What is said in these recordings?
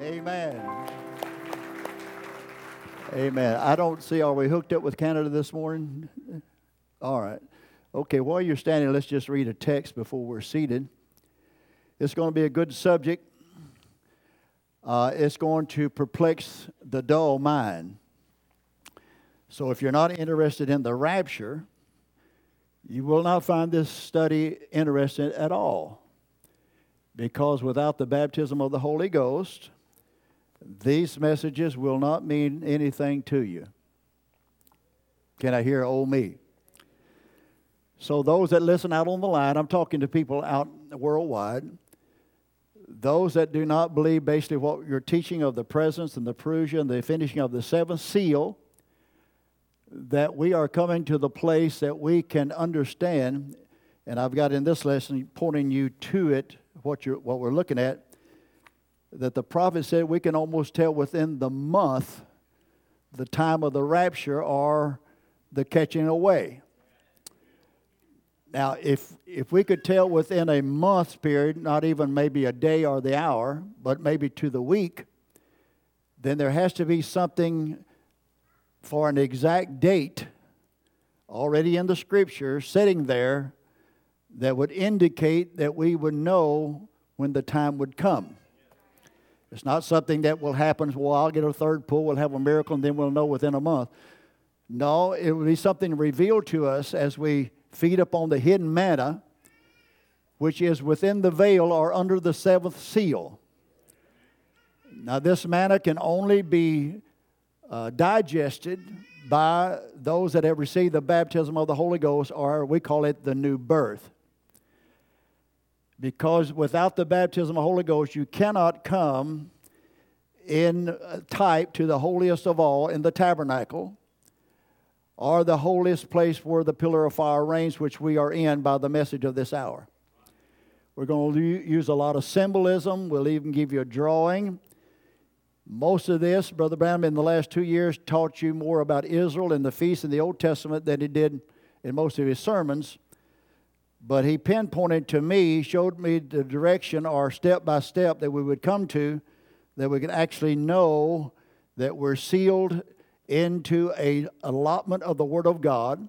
Amen. Amen. I don't see, are we hooked up with Canada this morning? All right. Okay, while you're standing, let's just read a text before we're seated. It's going to be a good subject. Uh, it's going to perplex the dull mind. So if you're not interested in the rapture, you will not find this study interesting at all. Because without the baptism of the Holy Ghost, these messages will not mean anything to you. Can I hear oh me? So, those that listen out on the line, I'm talking to people out worldwide. Those that do not believe basically what you're teaching of the presence and the parousia and the finishing of the seventh seal, that we are coming to the place that we can understand, and I've got in this lesson pointing you to it, what, you're, what we're looking at, that the prophet said we can almost tell within the month the time of the rapture or the catching away. Now, if, if we could tell within a month period, not even maybe a day or the hour, but maybe to the week, then there has to be something for an exact date already in the scripture sitting there that would indicate that we would know when the time would come. It's not something that will happen, well, I'll get a third pull, we'll have a miracle, and then we'll know within a month. No, it will be something revealed to us as we feed upon the hidden manna, which is within the veil or under the seventh seal. Now, this manna can only be uh, digested by those that have received the baptism of the Holy Ghost, or we call it the new birth. Because without the baptism of the Holy Ghost, you cannot come in uh, type to the holiest of all in the tabernacle or the holiest place where the pillar of fire reigns, which we are in by the message of this hour. We're going to use a lot of symbolism. We'll even give you a drawing. Most of this, Brother Branham, in the last two years, taught you more about Israel and the feast in the Old Testament than he did in most of his sermons. But he pinpointed to me, showed me the direction or step by step that we would come to, that we could actually know that we're sealed into a allotment of the Word of God.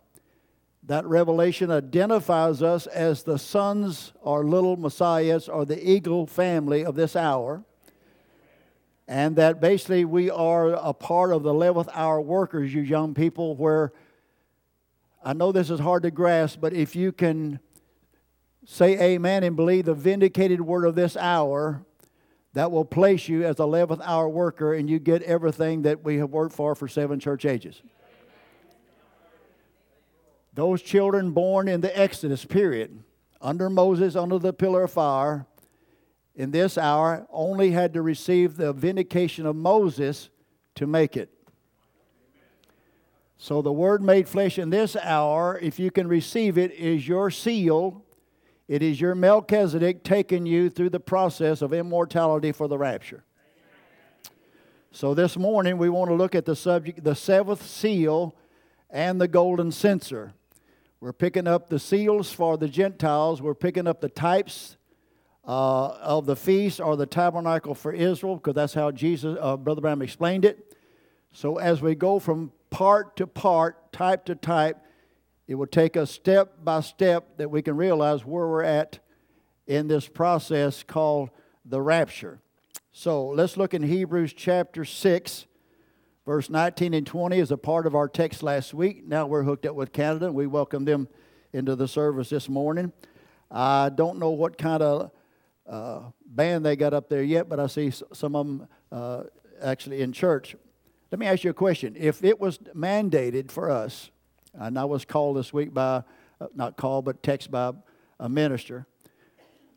That revelation identifies us as the sons or little messiahs or the eagle family of this hour. And that basically we are a part of the 11th hour workers, you young people, where I know this is hard to grasp, but if you can say amen and believe the vindicated word of this hour, that will place you as 11th hour worker and you get everything that we have worked for for seven church ages. Those children born in the Exodus period, under Moses, under the pillar of fire, in this hour only had to receive the vindication of Moses to make it. So the Word made flesh in this hour, if you can receive it, is your seal it is your Melchizedek taking you through the process of immortality for the rapture. So this morning we want to look at the subject, the seventh seal and the golden censer. We're picking up the seals for the Gentiles. We're picking up the types uh, of the feast or the tabernacle for Israel, because that's how Jesus, uh, Brother Branham explained it. So as we go from part to part, type to type, it will take us step by step that we can realize where we're at in this process called the rapture. So let's look in Hebrews chapter 6, verse 19 and 20 is a part of our text last week. Now we're hooked up with Canada, we welcome them into the service this morning. I don't know what kind of uh, band they got up there yet, but I see some of them uh, actually in church. Let me ask you a question. If it was mandated for us and I was called this week by, uh, not called, but text by a minister.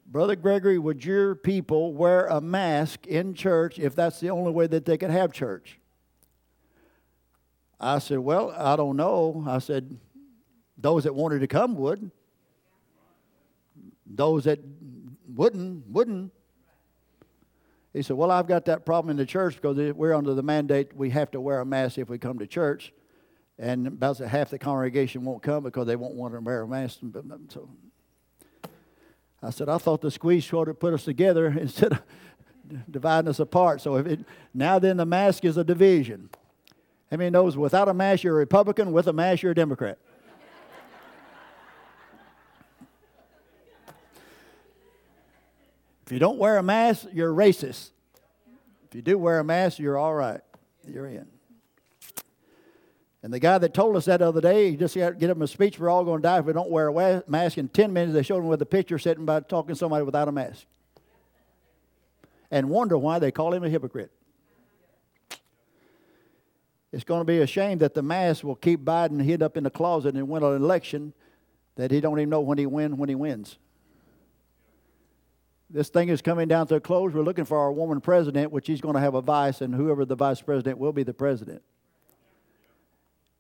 Brother Grigory, would your people wear a mask in church if that's the only way that they could have church? I said, Well, I don't know. I said, Those that wanted to come would. Those that wouldn't, wouldn't. He said, Well, I've got that problem in the church because we're under the mandate we have to wear a mask if we come to church and about half the congregation won't come because they won't want to wear a mask. So I said, I thought the squeeze sort of put us together instead of dividing us apart. So if it, now then the mask is a division. I mean, knows without a mask you're a Republican, with a mask you're a Democrat? if you don't wear a mask, you're racist. If you do wear a mask, you're all right. You're in. And the guy that told us that other day, he just got get him a speech, we're all going to die if we don't wear a mask. In 10 minutes, they showed him with a picture sitting by talking to somebody without a mask. And wonder why they call him a hypocrite. It's going to be a shame that the mask will keep Biden hid up in the closet and win an election that he don't even know when he win when he wins. This thing is coming down to a close. We're looking for our woman president, which he's going to have a vice, and whoever the vice president will be the president.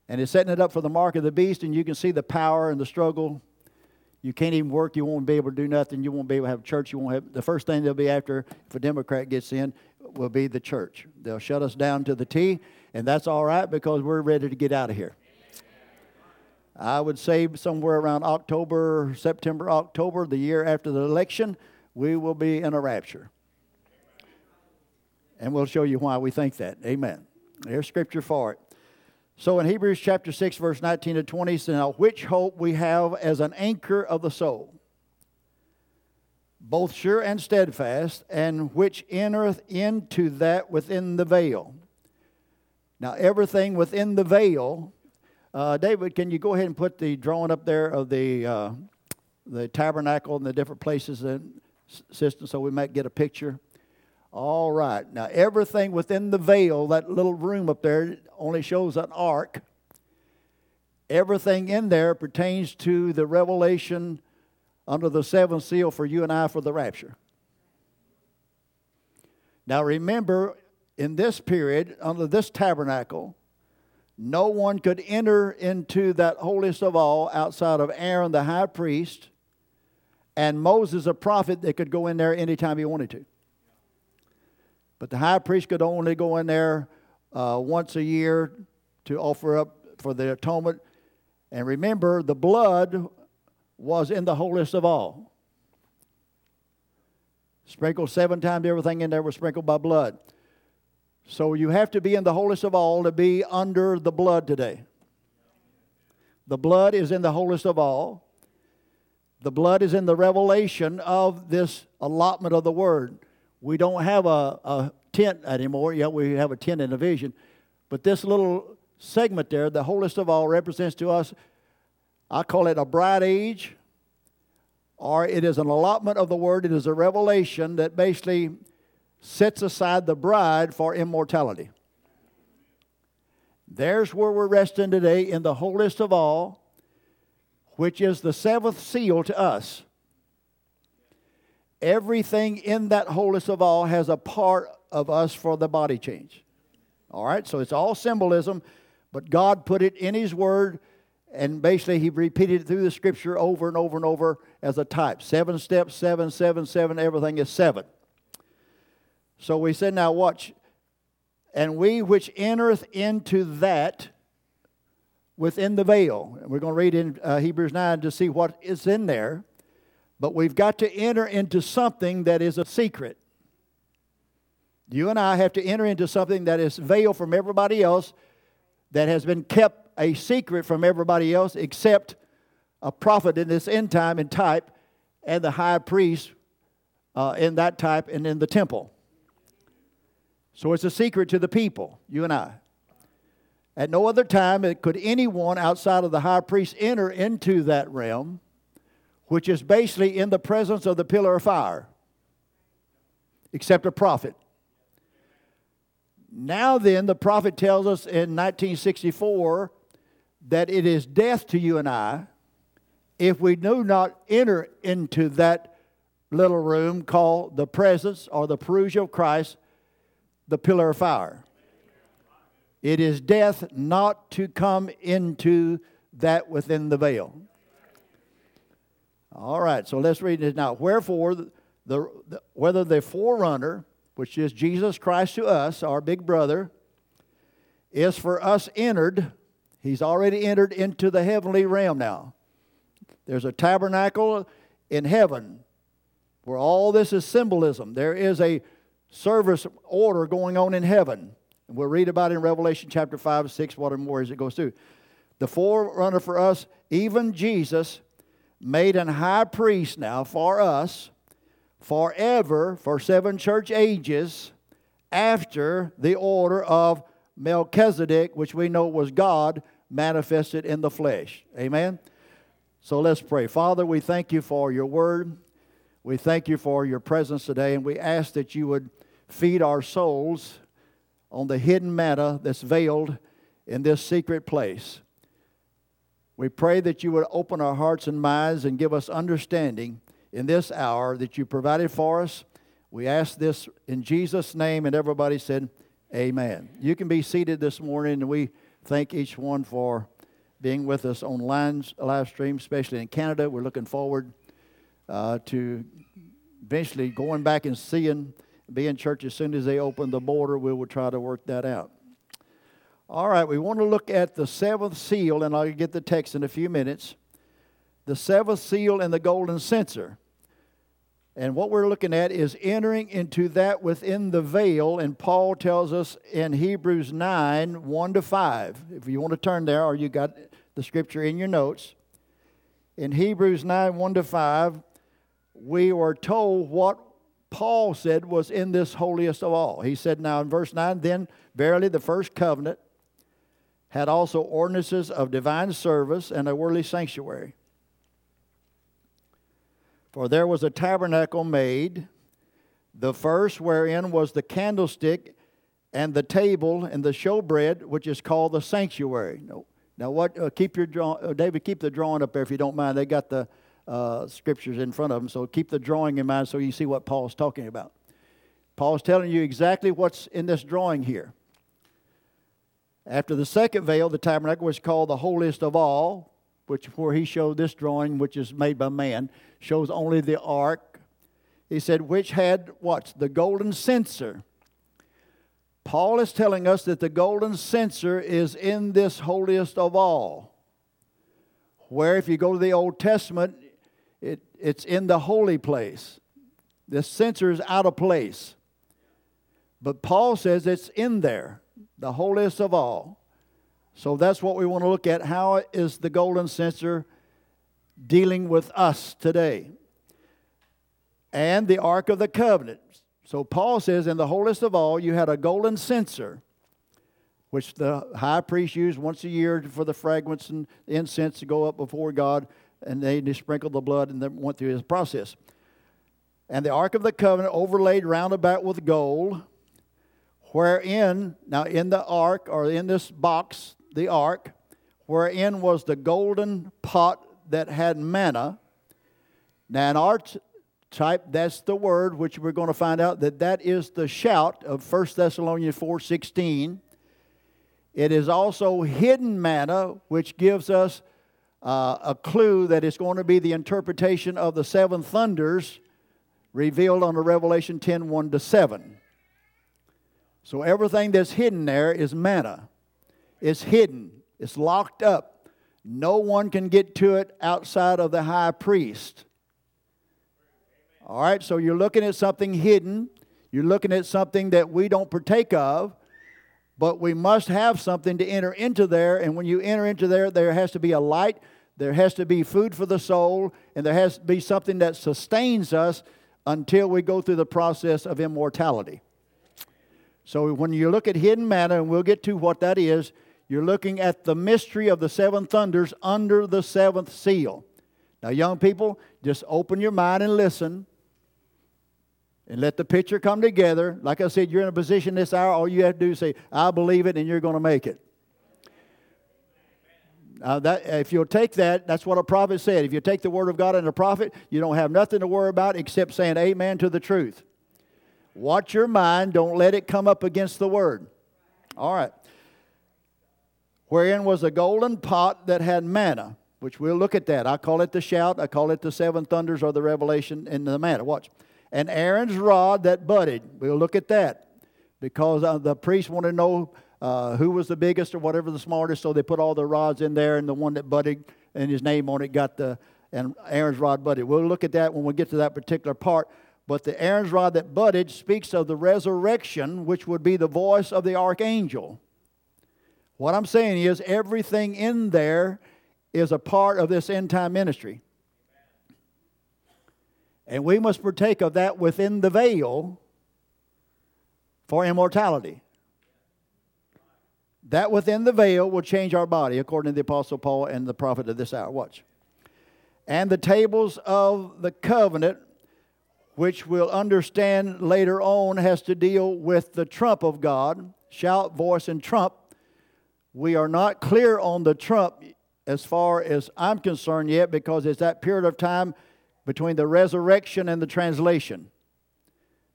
And it's setting it up for the mark of the beast, and you can see the power and the struggle. You can't even work. You won't be able to do nothing. You won't be able to have church. You won't have the first thing they'll be after if a Democrat gets in will be the church. They'll shut us down to the T, and that's all right because we're ready to get out of here. I would say somewhere around October, September, October, the year after the election, we will be in a rapture. And we'll show you why we think that. Amen. There's scripture for it. So in Hebrews chapter 6, verse 19 to 20, says, Now which hope we have as an anchor of the soul, both sure and steadfast, and which entereth into that within the veil. Now everything within the veil, uh, David, can you go ahead and put the drawing up there of the, uh, the tabernacle and the different places and system so we might get a picture? All right. Now, everything within the veil, that little room up there, only shows an ark. Everything in there pertains to the revelation under the seventh seal for you and I for the rapture. Now, remember, in this period, under this tabernacle, no one could enter into that holiest of all outside of Aaron the high priest and Moses a prophet that could go in there anytime he wanted to. But the high priest could only go in there uh, once a year to offer up for the atonement. And remember, the blood was in the holiest of all. Sprinkled seven times, everything in there was sprinkled by blood. So you have to be in the holiest of all to be under the blood today. The blood is in the holiest of all. The blood is in the revelation of this allotment of the word. We don't have a, a tent anymore. Yeah, we have a tent in the vision. But this little segment there, the holiest of all, represents to us, I call it a bride age, or it is an allotment of the word. It is a revelation that basically sets aside the bride for immortality. There's where we're resting today in the holiest of all, which is the seventh seal to us everything in that holiest of all has a part of us for the body change. All right, so it's all symbolism, but God put it in His Word, and basically He repeated it through the Scripture over and over and over as a type. Seven steps, seven, seven, seven, everything is seven. So we said, now watch. And we which entereth into that within the veil. We're going to read in uh, Hebrews 9 to see what is in there. But we've got to enter into something that is a secret. You and I have to enter into something that is veiled from everybody else, that has been kept a secret from everybody else, except a prophet in this end time and type, and the high priest uh, in that type and in the temple. So it's a secret to the people, you and I. At no other time could anyone outside of the high priest enter into that realm which is basically in the presence of the pillar of fire, except a prophet. Now, then, the prophet tells us in 1964 that it is death to you and I if we do not enter into that little room called the presence or the parousia of Christ, the pillar of fire. It is death not to come into that within the veil. All right, so let's read this now. Wherefore, the, the, whether the forerunner, which is Jesus Christ to us, our big brother, is for us entered, he's already entered into the heavenly realm now. There's a tabernacle in heaven where all this is symbolism. There is a service order going on in heaven. And we'll read about it in Revelation chapter 5, 6, what more as it goes through. The forerunner for us, even Jesus, made an high priest now for us forever for seven church ages after the order of Melchizedek, which we know was God manifested in the flesh. Amen? So let's pray. Father, we thank you for your word. We thank you for your presence today, and we ask that you would feed our souls on the hidden manna that's veiled in this secret place. We pray that you would open our hearts and minds and give us understanding in this hour that you provided for us. We ask this in Jesus' name, and everybody said, Amen. You can be seated this morning, and we thank each one for being with us online live stream, especially in Canada. We're looking forward uh, to eventually going back and seeing, being church as soon as they open the border. We will try to work that out. All right, we want to look at the seventh seal, and I'll get the text in a few minutes. The seventh seal and the golden censer. And what we're looking at is entering into that within the veil. And Paul tells us in Hebrews 9 1 to 5. If you want to turn there, or you got the scripture in your notes. In Hebrews 9 1 to 5, we were told what Paul said was in this holiest of all. He said, Now in verse 9, then verily the first covenant had also ordinances of divine service and a worldly sanctuary. For there was a tabernacle made, the first wherein was the candlestick and the table and the showbread, which is called the sanctuary. No. Now, what? Uh, keep your draw, uh, David. Keep the drawing up there if you don't mind. They got the uh, scriptures in front of them, so keep the drawing in mind so you see what Paul's talking about. Paul's telling you exactly what's in this drawing here. After the second veil, the tabernacle was called the holiest of all, which where he showed this drawing, which is made by man, shows only the ark. He said, which had what? The golden censer. Paul is telling us that the golden censer is in this holiest of all. Where, if you go to the Old Testament, it, it's in the holy place. The censer is out of place. But Paul says it's in there, the holiest of all. So that's what we want to look at. How is the golden censer dealing with us today. And the Ark of the Covenant. So Paul says, in the holiest of all, you had a golden censer, which the high priest used once a year for the fragments and incense to go up before God, and they sprinkled the blood and then went through his process. And the Ark of the Covenant overlaid round about with gold, wherein, now in the ark, or in this box, the ark, wherein was the golden pot that had manna. Now, in our type, that's the word which we're going to find out that that is the shout of 1 Thessalonians 4.16. It is also hidden manna, which gives us uh, a clue that it's going to be the interpretation of the seven thunders revealed on the Revelation 10 1 to 7. So everything that's hidden there is manna. It's hidden, it's locked up. No one can get to it outside of the high priest. All right, so you're looking at something hidden. You're looking at something that we don't partake of, but we must have something to enter into there. And when you enter into there, there has to be a light, there has to be food for the soul, and there has to be something that sustains us until we go through the process of immortality. So when you look at hidden manna, and we'll get to what that is, you're looking at the mystery of the seven thunders under the seventh seal. Now, young people, just open your mind and listen and let the picture come together. Like I said, you're in a position this hour, all you have to do is say, I believe it, and you're going to make it. Now that, if you'll take that, that's what a prophet said. If you take the word of God and a prophet, you don't have nothing to worry about except saying amen to the truth. Watch your mind, don't let it come up against the word. All right wherein was a golden pot that had manna, which we'll look at that. I call it the shout, I call it the seven thunders or the revelation in the manna. Watch. And Aaron's rod that budded. We'll look at that because uh, the priests want to know uh, who was the biggest or whatever the smartest, so they put all the rods in there, and the one that budded and his name on it got the and Aaron's rod budded. We'll look at that when we get to that particular part. But the Aaron's rod that budded speaks of the resurrection, which would be the voice of the archangel. What I'm saying is, everything in there is a part of this end time ministry. And we must partake of that within the veil for immortality. That within the veil will change our body, according to the Apostle Paul and the prophet of this hour. Watch. And the tables of the covenant, which we'll understand later on, has to deal with the trump of God shout, voice, and trump. We are not clear on the trump as far as I'm concerned yet because it's that period of time between the resurrection and the translation.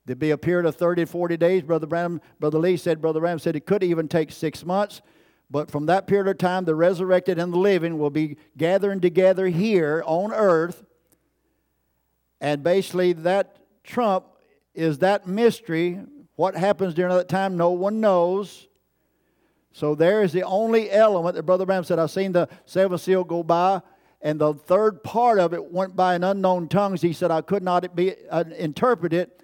There'd be a period of 30 40 days. Brother Branham, Brother Lee said, Brother Branham said it could even take six months. But from that period of time, the resurrected and the living will be gathering together here on earth. And basically, that trump is that mystery. What happens during that time, no one knows. So there is the only element that Brother Branham said. I've seen the seventh seal go by, and the third part of it went by in unknown tongues. He said, I could not be, uh, interpret it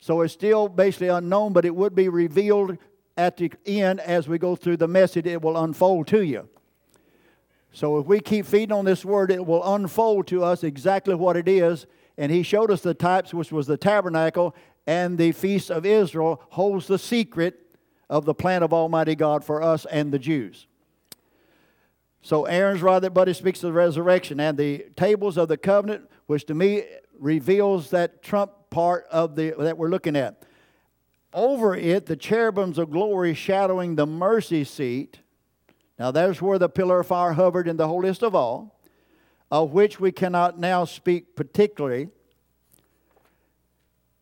so it's still basically unknown, but it would be revealed at the end as we go through the message. It will unfold to you. So if we keep feeding on this word, it will unfold to us exactly what it is. And he showed us the types, which was the tabernacle and the feast of Israel, holds the secret of the plan of Almighty God for us and the Jews. So Aaron's rod that budded speaks of the resurrection, and the tables of the covenant, which to me reveals that trump part of the that we're looking at. Over it, the cherubims of glory shadowing the mercy seat. Now, there's where the pillar of fire hovered in the holiest of all, of which we cannot now speak particularly.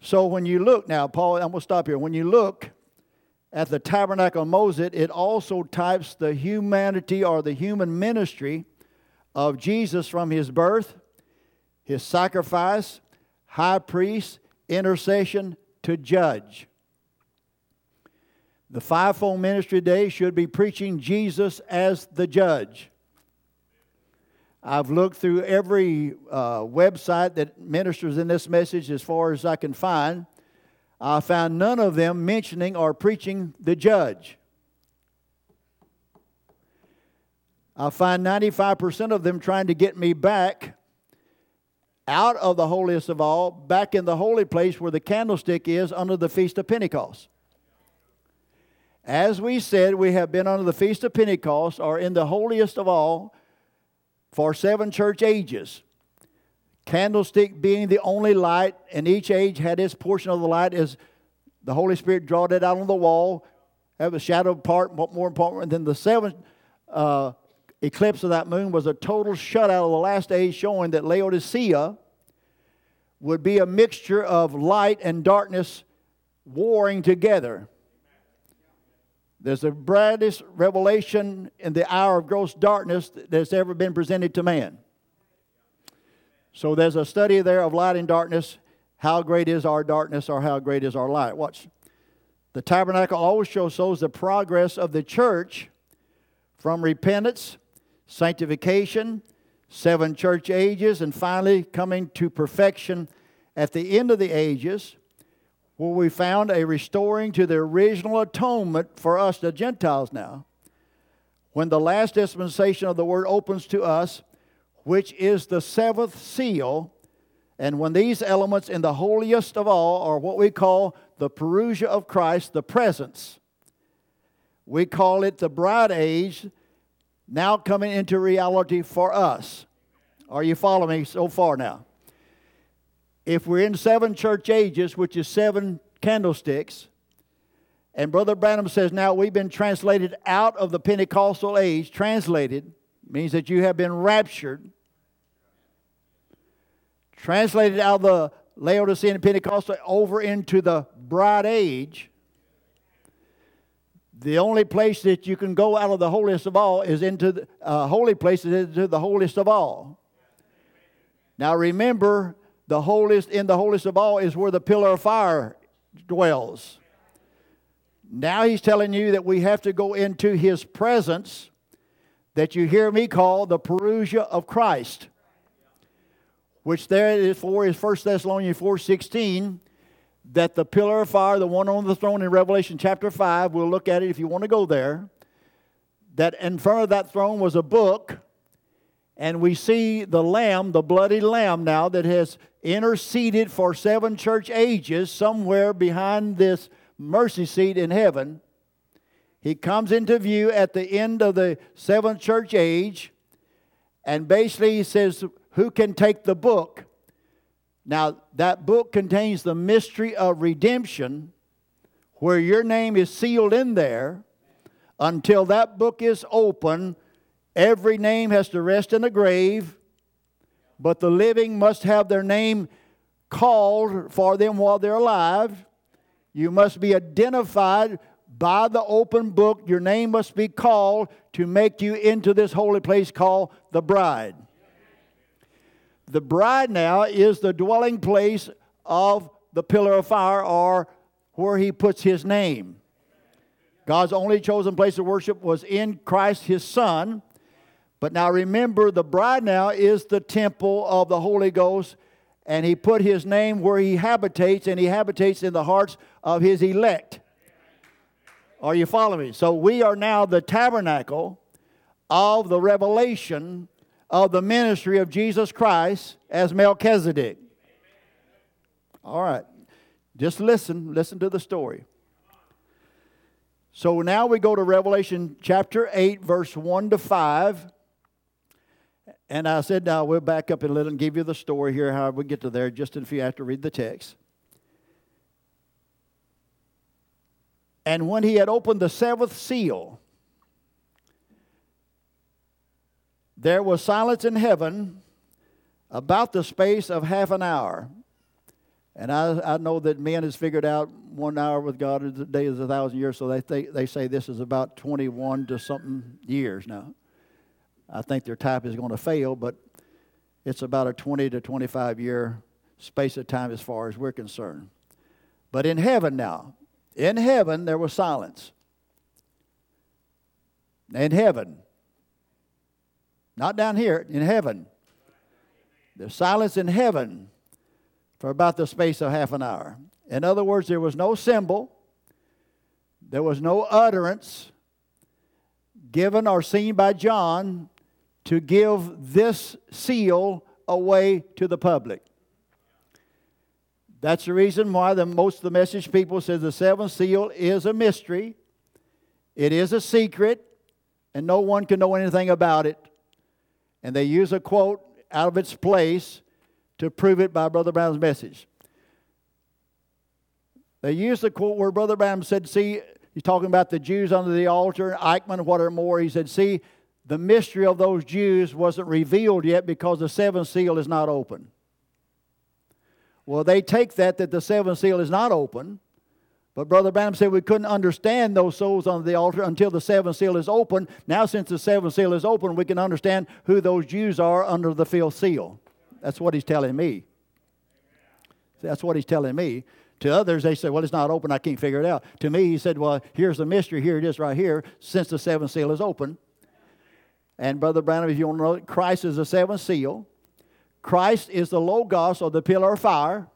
So, when you look now, Paul, I'm going to stop here. When you look at the tabernacle of Moses, it also types the humanity or the human ministry of Jesus from his birth, his sacrifice, high priest, intercession to judge. The fivefold ministry today should be preaching Jesus as the judge. I've looked through every uh, website that ministers in this message as far as I can find. I found none of them mentioning or preaching the judge. I find 95% of them trying to get me back out of the holiest of all, back in the holy place where the candlestick is under the Feast of Pentecost. As we said, we have been under the Feast of Pentecost, or in the holiest of all, for seven church ages. Candlestick being the only light, and each age had its portion of the light as the Holy Spirit drawed it out on the wall, have a shadow part, more important than the seventh uh, eclipse of that moon was a total shutout of the last age, showing that Laodicea would be a mixture of light and darkness warring together. There's the brightest revelation in the hour of gross darkness that's ever been presented to man. So there's a study there of light and darkness. How great is our darkness or how great is our light? Watch. The tabernacle always shows the progress of the church from repentance sanctification, seven church ages, and finally coming to perfection at the end of the ages, where we found a restoring to the original atonement for us, the Gentiles now. When the last dispensation of the word opens to us, which is the seventh seal, and when these elements in the holiest of all are what we call the parousia of Christ, the presence, we call it the bride age, now coming into reality for us. Are you following me so far now? If we're in seven church ages, which is seven candlesticks, and Brother Branham says now we've been translated out of the Pentecostal age, translated means that you have been raptured, translated out of the Laodicean Pentecostal over into the bride age the only place that you can go out of the holiest of all is into the uh, holy places into the holiest of all. Now remember, the holiest in the holiest of all is where the pillar of fire dwells. Now he's telling you that we have to go into his presence that you hear me call the parousia of Christ. which there is for is 1 Thessalonians 4.16, that the pillar of fire, the one on the throne in Revelation chapter 5, we'll look at it if you want to go there, that in front of that throne was a book, and we see the lamb, the bloody lamb now, that has interceded for seven church ages somewhere behind this mercy seat in heaven. He comes into view at the end of the seventh church age, and basically he says, Who can take the book? Now, that book contains the mystery of redemption, where your name is sealed in there. Until that book is open, every name has to rest in a grave, but the living must have their name called for them while they're alive. You must be identified by the open book. Your name must be called to make you into this holy place called the bride. The bride now is the dwelling place of the pillar of fire or where he puts his name. God's only chosen place of worship was in Christ his Son. But now remember, the bride now is the temple of the Holy Ghost, and he put his name where he habitates, and he habitates in the hearts of his elect. Are you following me? So we are now the tabernacle of the revelation of the ministry of Jesus Christ as Melchizedek. All right. Just listen, listen to the story. So now we go to Revelation chapter 8, verse 1 to 5. And I said, now we'll back up a little and give you the story here, how we get to there, just if you have to read the text. And when he had opened the seventh seal, there was silence in heaven about the space of half an hour. And I, I know that men has figured out one hour with God is a day is a thousand years, so they, think, they say this is about 21 to something years now. I think their type is going to fail, but it's about a 20 to 25 year space of time as far as we're concerned. But in heaven now, in heaven there was silence. In heaven, not down here, in heaven. There's silence in heaven for about the space of half an hour. In other words, there was no symbol, there was no utterance given or seen by John to give this seal away to the public. That's the reason why the, most of the message people says the seventh seal is a mystery. It is a secret, and no one can know anything about it. And they use a quote out of its place to prove it by Brother Branham's message. They use the quote where Brother Branham said, See, he's talking about the Jews under the altar, Eichmann, what are more. He said, See, the mystery of those Jews wasn't revealed yet because the seventh seal is not open. Well, they take that that the seventh seal is not open. But Brother Branham said we couldn't understand those souls on the altar until the seventh seal is open. Now, since the seventh seal is open, we can understand who those Jews are under the fifth seal. That's what he's telling me. That's what he's telling me. To others, they say, well, it's not open. I can't figure it out. To me, he said, well, here's the mystery. Here it is right here. Since the seventh seal is open, and Brother Branham, if you want to know, Christ is the seventh seal. Christ is the Logos or the pillar of fire.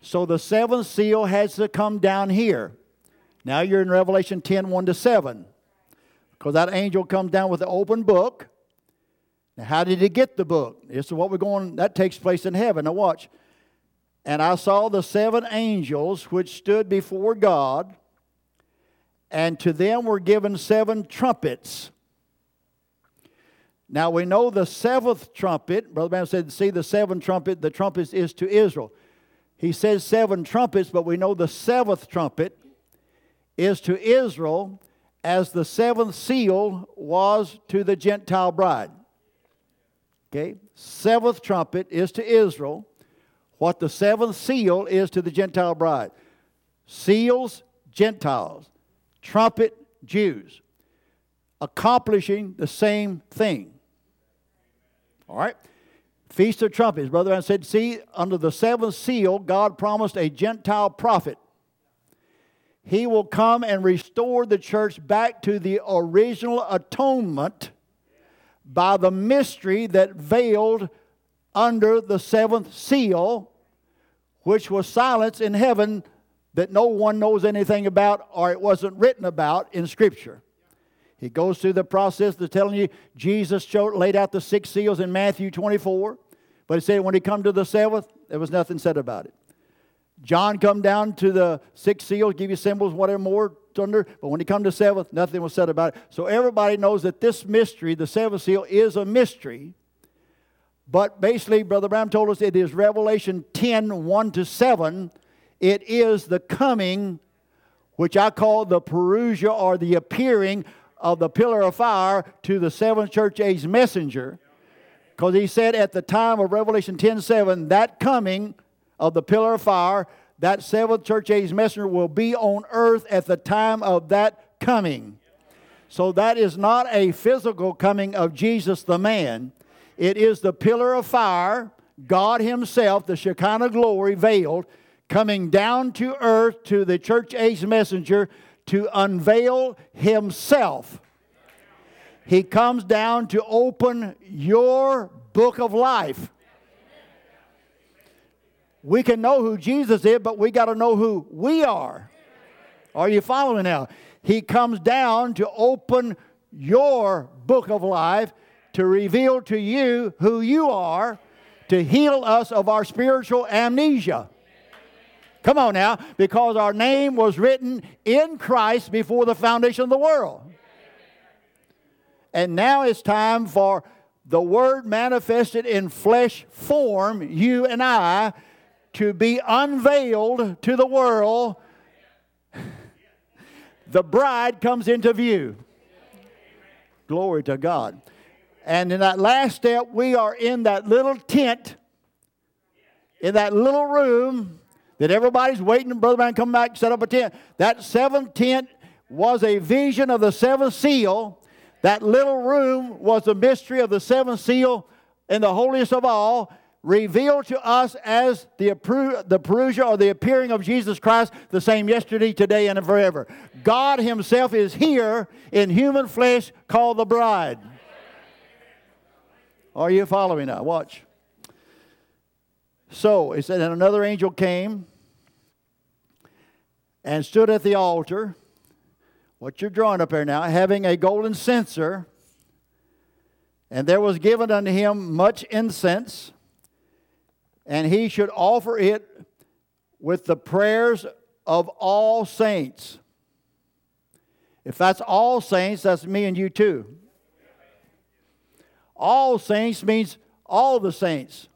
So the seventh seal has to come down here. Now you're in Revelation 10 1 to 7. Because that angel comes down with the open book. Now, how did he get the book? This is what we're going, that takes place in heaven. Now, watch. And I saw the seven angels which stood before God, and to them were given seven trumpets. Now we know the seventh trumpet, Brother Branham said, see the seventh trumpet, the trumpet is to Israel. He says seven trumpets, but we know the seventh trumpet is to Israel as the seventh seal was to the Gentile bride. Okay? Seventh trumpet is to Israel what the seventh seal is to the Gentile bride. Seals, Gentiles. Trumpet, Jews. Accomplishing the same thing. All right? Feast of Trumpets. Brother Branham said, see, under the seventh seal, God promised a Gentile prophet. He will come and restore the church back to the original atonement by the mystery that veiled under the seventh seal, which was silence in heaven that no one knows anything about or it wasn't written about in Scripture. He goes through the process of telling you Jesus showed, laid out the six seals in Matthew 24, but he said when he come to the seventh, there was nothing said about it. John come down to the six seals, give you symbols, whatever more thunder, but when he come to seventh, nothing was said about it. So everybody knows that this mystery, the seventh seal, is a mystery. But basically, Brother Branham told us it is Revelation 10 1 to 7. It is the coming, which I call the parousia or the appearing of the pillar of fire to the seventh church age messenger. Because he said at the time of Revelation 10 7, that coming of the pillar of fire, that seventh church age messenger will be on earth at the time of that coming. So that is not a physical coming of Jesus the man. It is the pillar of fire, God Himself, the Shekinah glory veiled, coming down to earth to the church age messenger to unveil Himself. He comes down to open your book of life. We can know who Jesus is, but we got to know who we are. Are you following now? He comes down to open your book of life to reveal to you who you are, to heal us of our spiritual amnesia. Come on now, because our name was written in Christ before the foundation of the world. And now it's time for the Word manifested in flesh form, you and I, to be unveiled to the world. The bride comes into view. Glory to God. And in that last step, we are in that little tent, in that little room that everybody's waiting. Brother Branham come back, set up a tent. That seventh tent was a vision of the seventh seal. That little room was the mystery of the seventh seal and the holiest of all, revealed to us as the, the parousia or the appearing of Jesus Christ, the same yesterday, today, and forever. God Himself is here in human flesh called the bride. Are you following now? Watch. So it said, and another angel came and stood at the altar. What you're drawing up here now, having a golden censer, and there was given unto him much incense, and he should offer it with the prayers of all saints. If that's all saints, that's me and you too. All saints means all the saints.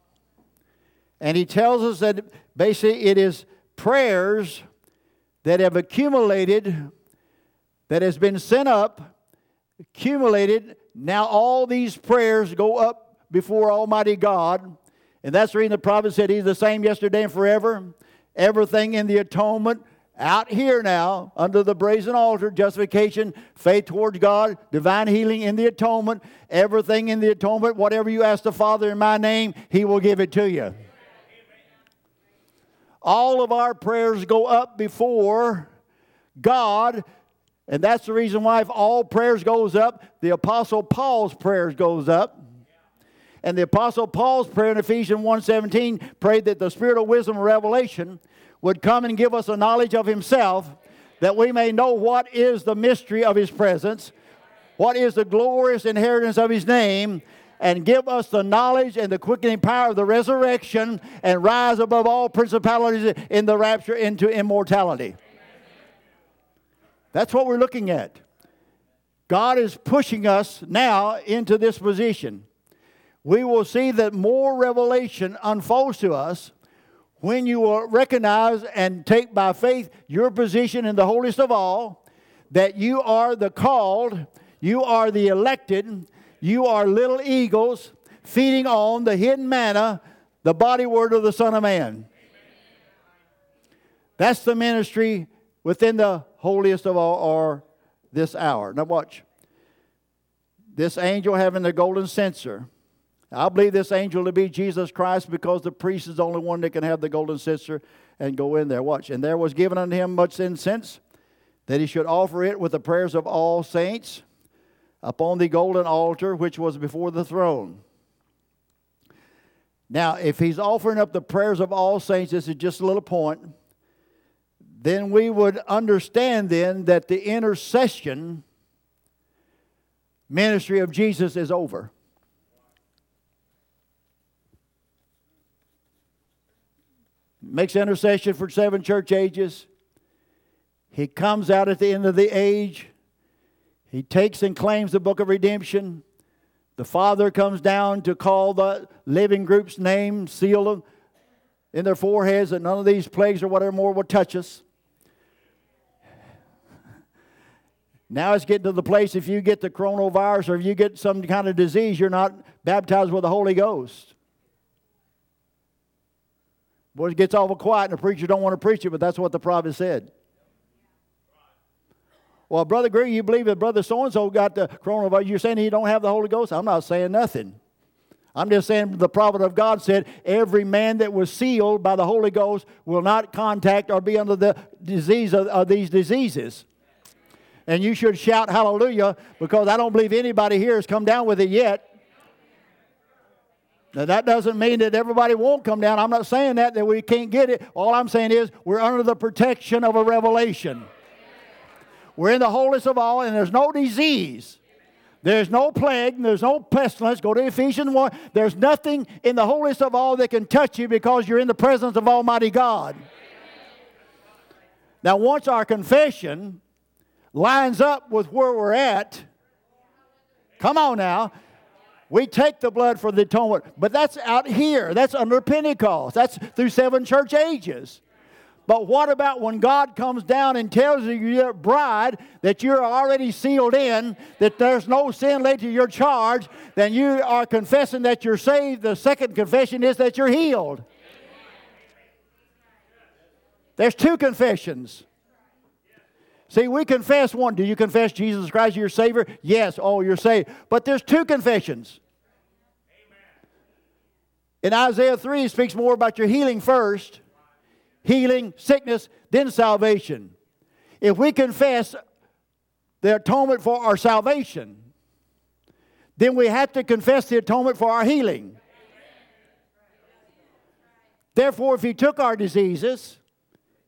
And he tells us that basically it is prayers that have accumulated, that has been sent up, accumulated. Now all these prayers go up before Almighty God. And that's the reason the prophet said he's the same yesterday and forever. Everything in the atonement out here now, under the brazen altar, justification, faith towards God, divine healing in the atonement, everything in the atonement, whatever you ask the Father in my name, He will give it to you. All of our prayers go up before God, and that's the reason why if all prayers goes up, the Apostle Paul's prayers goes up. And the Apostle Paul's prayer in Ephesians 1.17 prayed that the spirit of wisdom and revelation would come and give us a knowledge of himself that we may know what is the mystery of his presence, what is the glorious inheritance of his name, and give us the knowledge and the quickening power of the resurrection and rise above all principalities in the rapture into immortality. That's what we're looking at. God is pushing us now into this position. We will see that more revelation unfolds to us when you will recognize and take by faith your position in the holiest of all, that you are the called, you are the elected, you are little eagles feeding on the hidden manna, the body word of the Son of Man. That's the ministry within the holiest of all, or this hour. Now, watch. This angel having the golden censer I believe this angel to be Jesus Christ because the priest is the only one that can have the golden censer and go in there. Watch. And there was given unto him much incense, that he should offer it with the prayers of all saints upon the golden altar which was before the throne. Now, if he's offering up the prayers of all saints, this is just a little point, then we would understand then that the intercession ministry of Jesus is over. Makes intercession for seven church ages. He comes out at the end of the age. He takes and claims the book of redemption. The Father comes down to call the living group's name, seal them in their foreheads, that none of these plagues or whatever more will touch us. Now it's getting to the place if you get the coronavirus or if you get some kind of disease, you're not baptized with the Holy Ghost. Boy, it gets awful quiet, and the preacher don't want to preach it, but that's what the prophet said. Well, Brother Greer, you believe that Brother so and so got the coronavirus. You're saying he don't have the Holy Ghost? I'm not saying nothing. I'm just saying the prophet of God said every man that was sealed by the Holy Ghost will not contact or be under the disease of, of these diseases. And you should shout hallelujah because I don't believe anybody here has come down with it yet. Now, that doesn't mean that everybody won't come down. I'm not saying that, that we can't get it. All I'm saying is we're under the protection of a revelation. We're in the holiest of all, and there's no disease. There's no plague, there's no pestilence. Go to Ephesians 1. There's nothing in the holiest of all that can touch you because you're in the presence of Almighty God. Now, once our confession lines up with where we're at, come on now, we take the blood for the atonement. But that's out here, that's under Pentecost, that's through seven church ages. But what about when God comes down and tells you, your bride, that you're already sealed in, that there's no sin laid to your charge, then you are confessing that you're saved. The second confession is that you're healed. There's two confessions. See, we confess one. Do you confess Jesus Christ your Savior? Yes. Oh, you're saved. But there's two confessions. In Isaiah 3, he speaks more about your healing first healing, sickness, then salvation. If we confess the atonement for our salvation, then we have to confess the atonement for our healing. Therefore, if He took our diseases,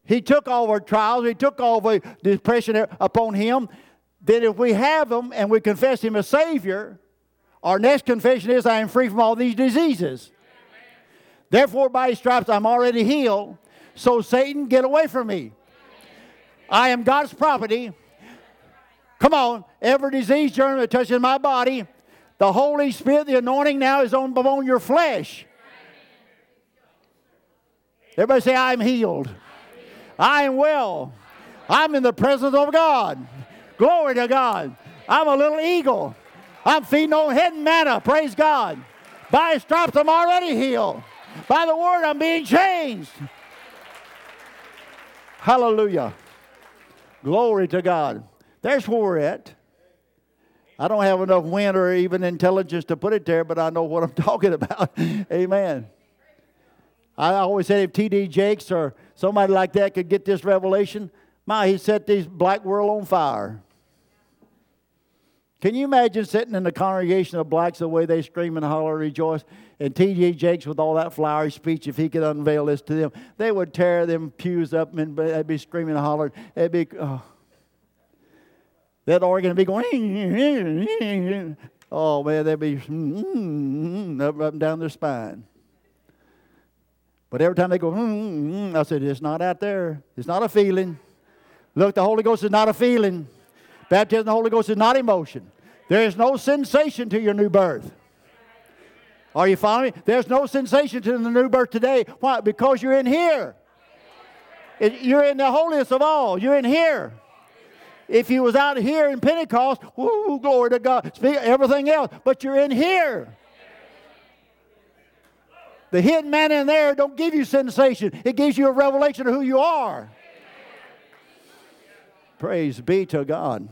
He took all our trials, He took all the depression upon Him, then if we have Him and we confess Him as Savior, our next confession is, I am free from all these diseases. Therefore, by His stripes, I'm already healed. So, Satan, get away from me. I am God's property. Come on, every disease germ that touches my body, the Holy Spirit, the anointing now is on, on your flesh. Everybody say, I'm healed. I am well. I'm in the presence of God. Glory to God. I'm a little eagle. I'm feeding on hidden manna. Praise God. By his stripes, I'm already healed. By the word, I'm being changed. Hallelujah. Glory to God. There's where we're at. I don't have enough wind or even intelligence to put it there, but I know what I'm talking about. Amen. I always said if T.D. Jakes or somebody like that could get this revelation, my, he set this black world on fire. Can you imagine sitting in the congregation of blacks the way they scream and holler and rejoice? And T.D. Jakes with all that flowery speech, if he could unveil this to them, they would tear them pews up and they'd be screaming and hollering. They'd be, oh. that organ would be going, oh man, they'd be mm, mm, mm, up, up and down their spine. But every time they go, I said, it's not out there. It's not a feeling. Look, the Holy Ghost is not a feeling. Baptism in the Holy Ghost is not emotion. There is no sensation to your new birth. Are you following me? There's no sensation to the new birth today. Why? Because you're in here. You're in the holiest of all. You're in here. If you was out here in Pentecost, whoo, glory to God, speak everything else, but you're in here. The hidden man in there don't give you sensation. It gives you a revelation of who you are. Praise be to God.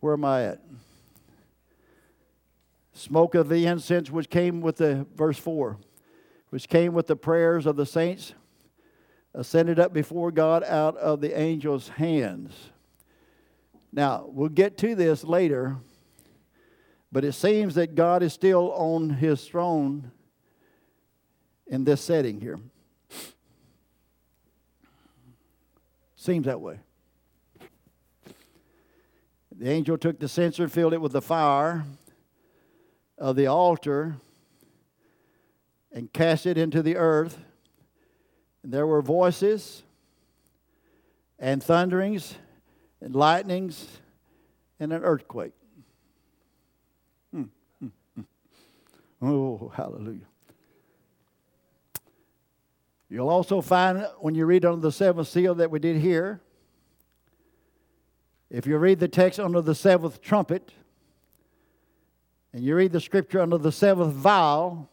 Where am I at? Smoke of the incense which came with the, verse 4, which came with the prayers of the saints, ascended up before God out of the angel's hands. Now, we'll get to this later, But it seems that God is still on his throne in this setting here. Seems that way. The angel took the censer filled it with the fire of the altar and cast it into the earth. And there were voices and thunderings and lightnings and an earthquake. Hmm, hmm, hmm. Oh, hallelujah. You'll also find when you read under the seventh seal that we did here, if you read the text under the seventh trumpet, and you read the scripture under the seventh vial,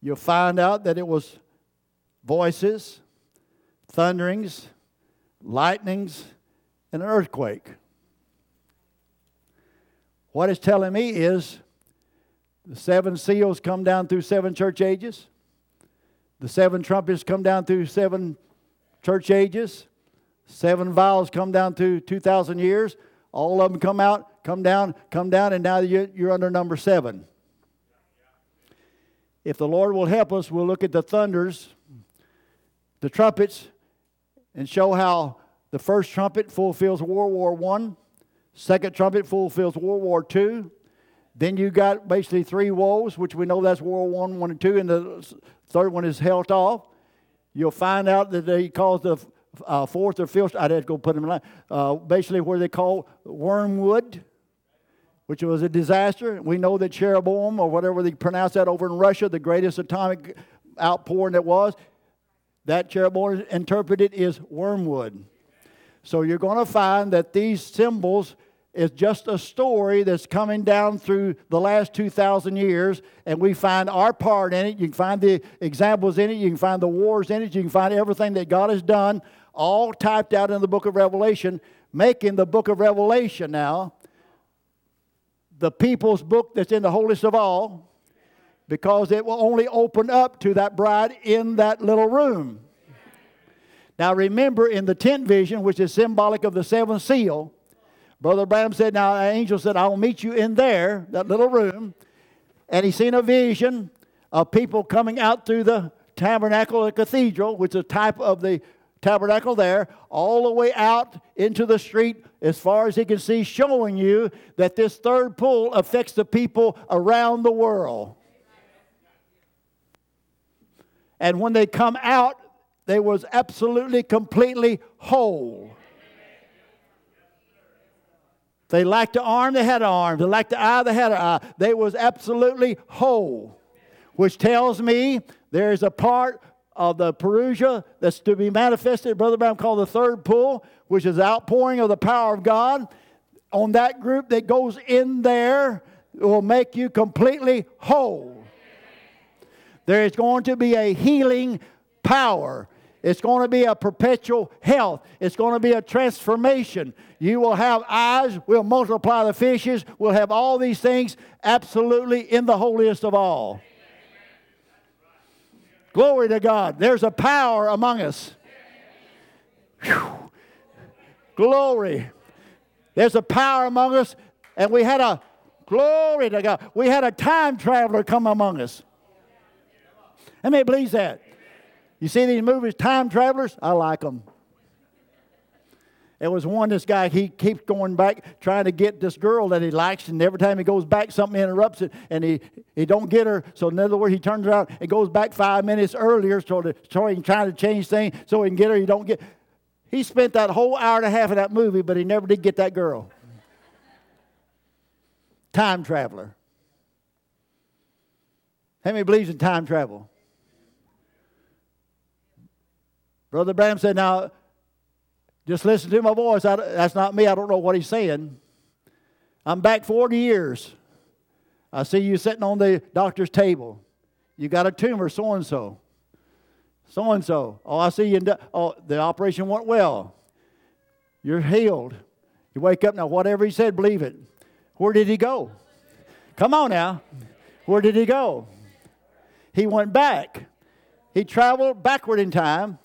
you'll find out that it was voices, thunderings, lightnings, and an earthquake. What it's telling me is the seven seals come down through seven church ages. The seven trumpets come down through seven church ages. Seven vials come down through 2,000 years. All of them come out, come down, come down, and now you're under number seven. If the Lord will help us, we'll look at the thunders, the trumpets, and show how the first trumpet fulfills World War One, second trumpet fulfills World War Two. Then you got basically three woes, which we know that's World War One, One, and Two, and the third one is held off. You'll find out that they cause the uh, fourth or fifth. I'd have to go put them in line. Uh, basically, where they call wormwood, which was a disaster. We know that Chernobyl, or whatever they pronounce that over in Russia, the greatest atomic outpouring that was, that Chernobyl interpreted is wormwood. So you're going to find that these symbols is just a story that's coming down through the last 2,000 years, and we find our part in it. You can find the examples in it, you can find the wars in it, you can find everything that God has done, all typed out in the book of Revelation, making the book of Revelation now the people's book that's in the holiest of all, because it will only open up to that bride in that little room. Now, remember in the tent vision, which is symbolic of the seventh seal, Brother Branham said, Now, an angel said, I will meet you in there, that little room. And he seen a vision of people coming out through the tabernacle, the cathedral, which is a type of the tabernacle there, all the way out into the street as far as he can see, showing you that this third pull affects the people around the world. And when they come out, they was absolutely, completely whole. They lacked the arm, they had an arm. They lacked the eye, they had an eye. They was absolutely whole, which tells me there is a part of the parousia that's to be manifested, Brother Branham called the third pull, which is outpouring of the power of God. On that group that goes in there, will make you completely whole. There is going to be a healing power. It's going to be a perpetual health. It's going to be a transformation. You will have eyes. We'll multiply the fishes. We'll have all these things absolutely in the holiest of all. Glory to God. There's a power among us. Whew. Glory. There's a power among us, and we had a glory to God. We had a time traveler come among us. How many believes that? You see these movies, time travelers? I like them. There was one, this guy, he keeps going back trying to get this girl that he likes, and every time he goes back, something interrupts it, and he, he don't get her. So in other words, he turns around and goes back five minutes earlier so, to, so he can try to change things so he can get her. He don't get. He spent that whole hour and a half of that movie, but he never did get that girl. Time traveler. How many believes in time travel? Brother Branham said, Now, just listen to my voice. I, that's not me. I don't know what he's saying. I'm back 40 years. I see you sitting on the doctor's table. You got a tumor, so and so. So and so. Oh, I see you. Oh, the operation went well. You're healed. You wake up now, whatever he said, believe it. Where did he go? Come on now. Where did he go? He went back. He traveled backward in time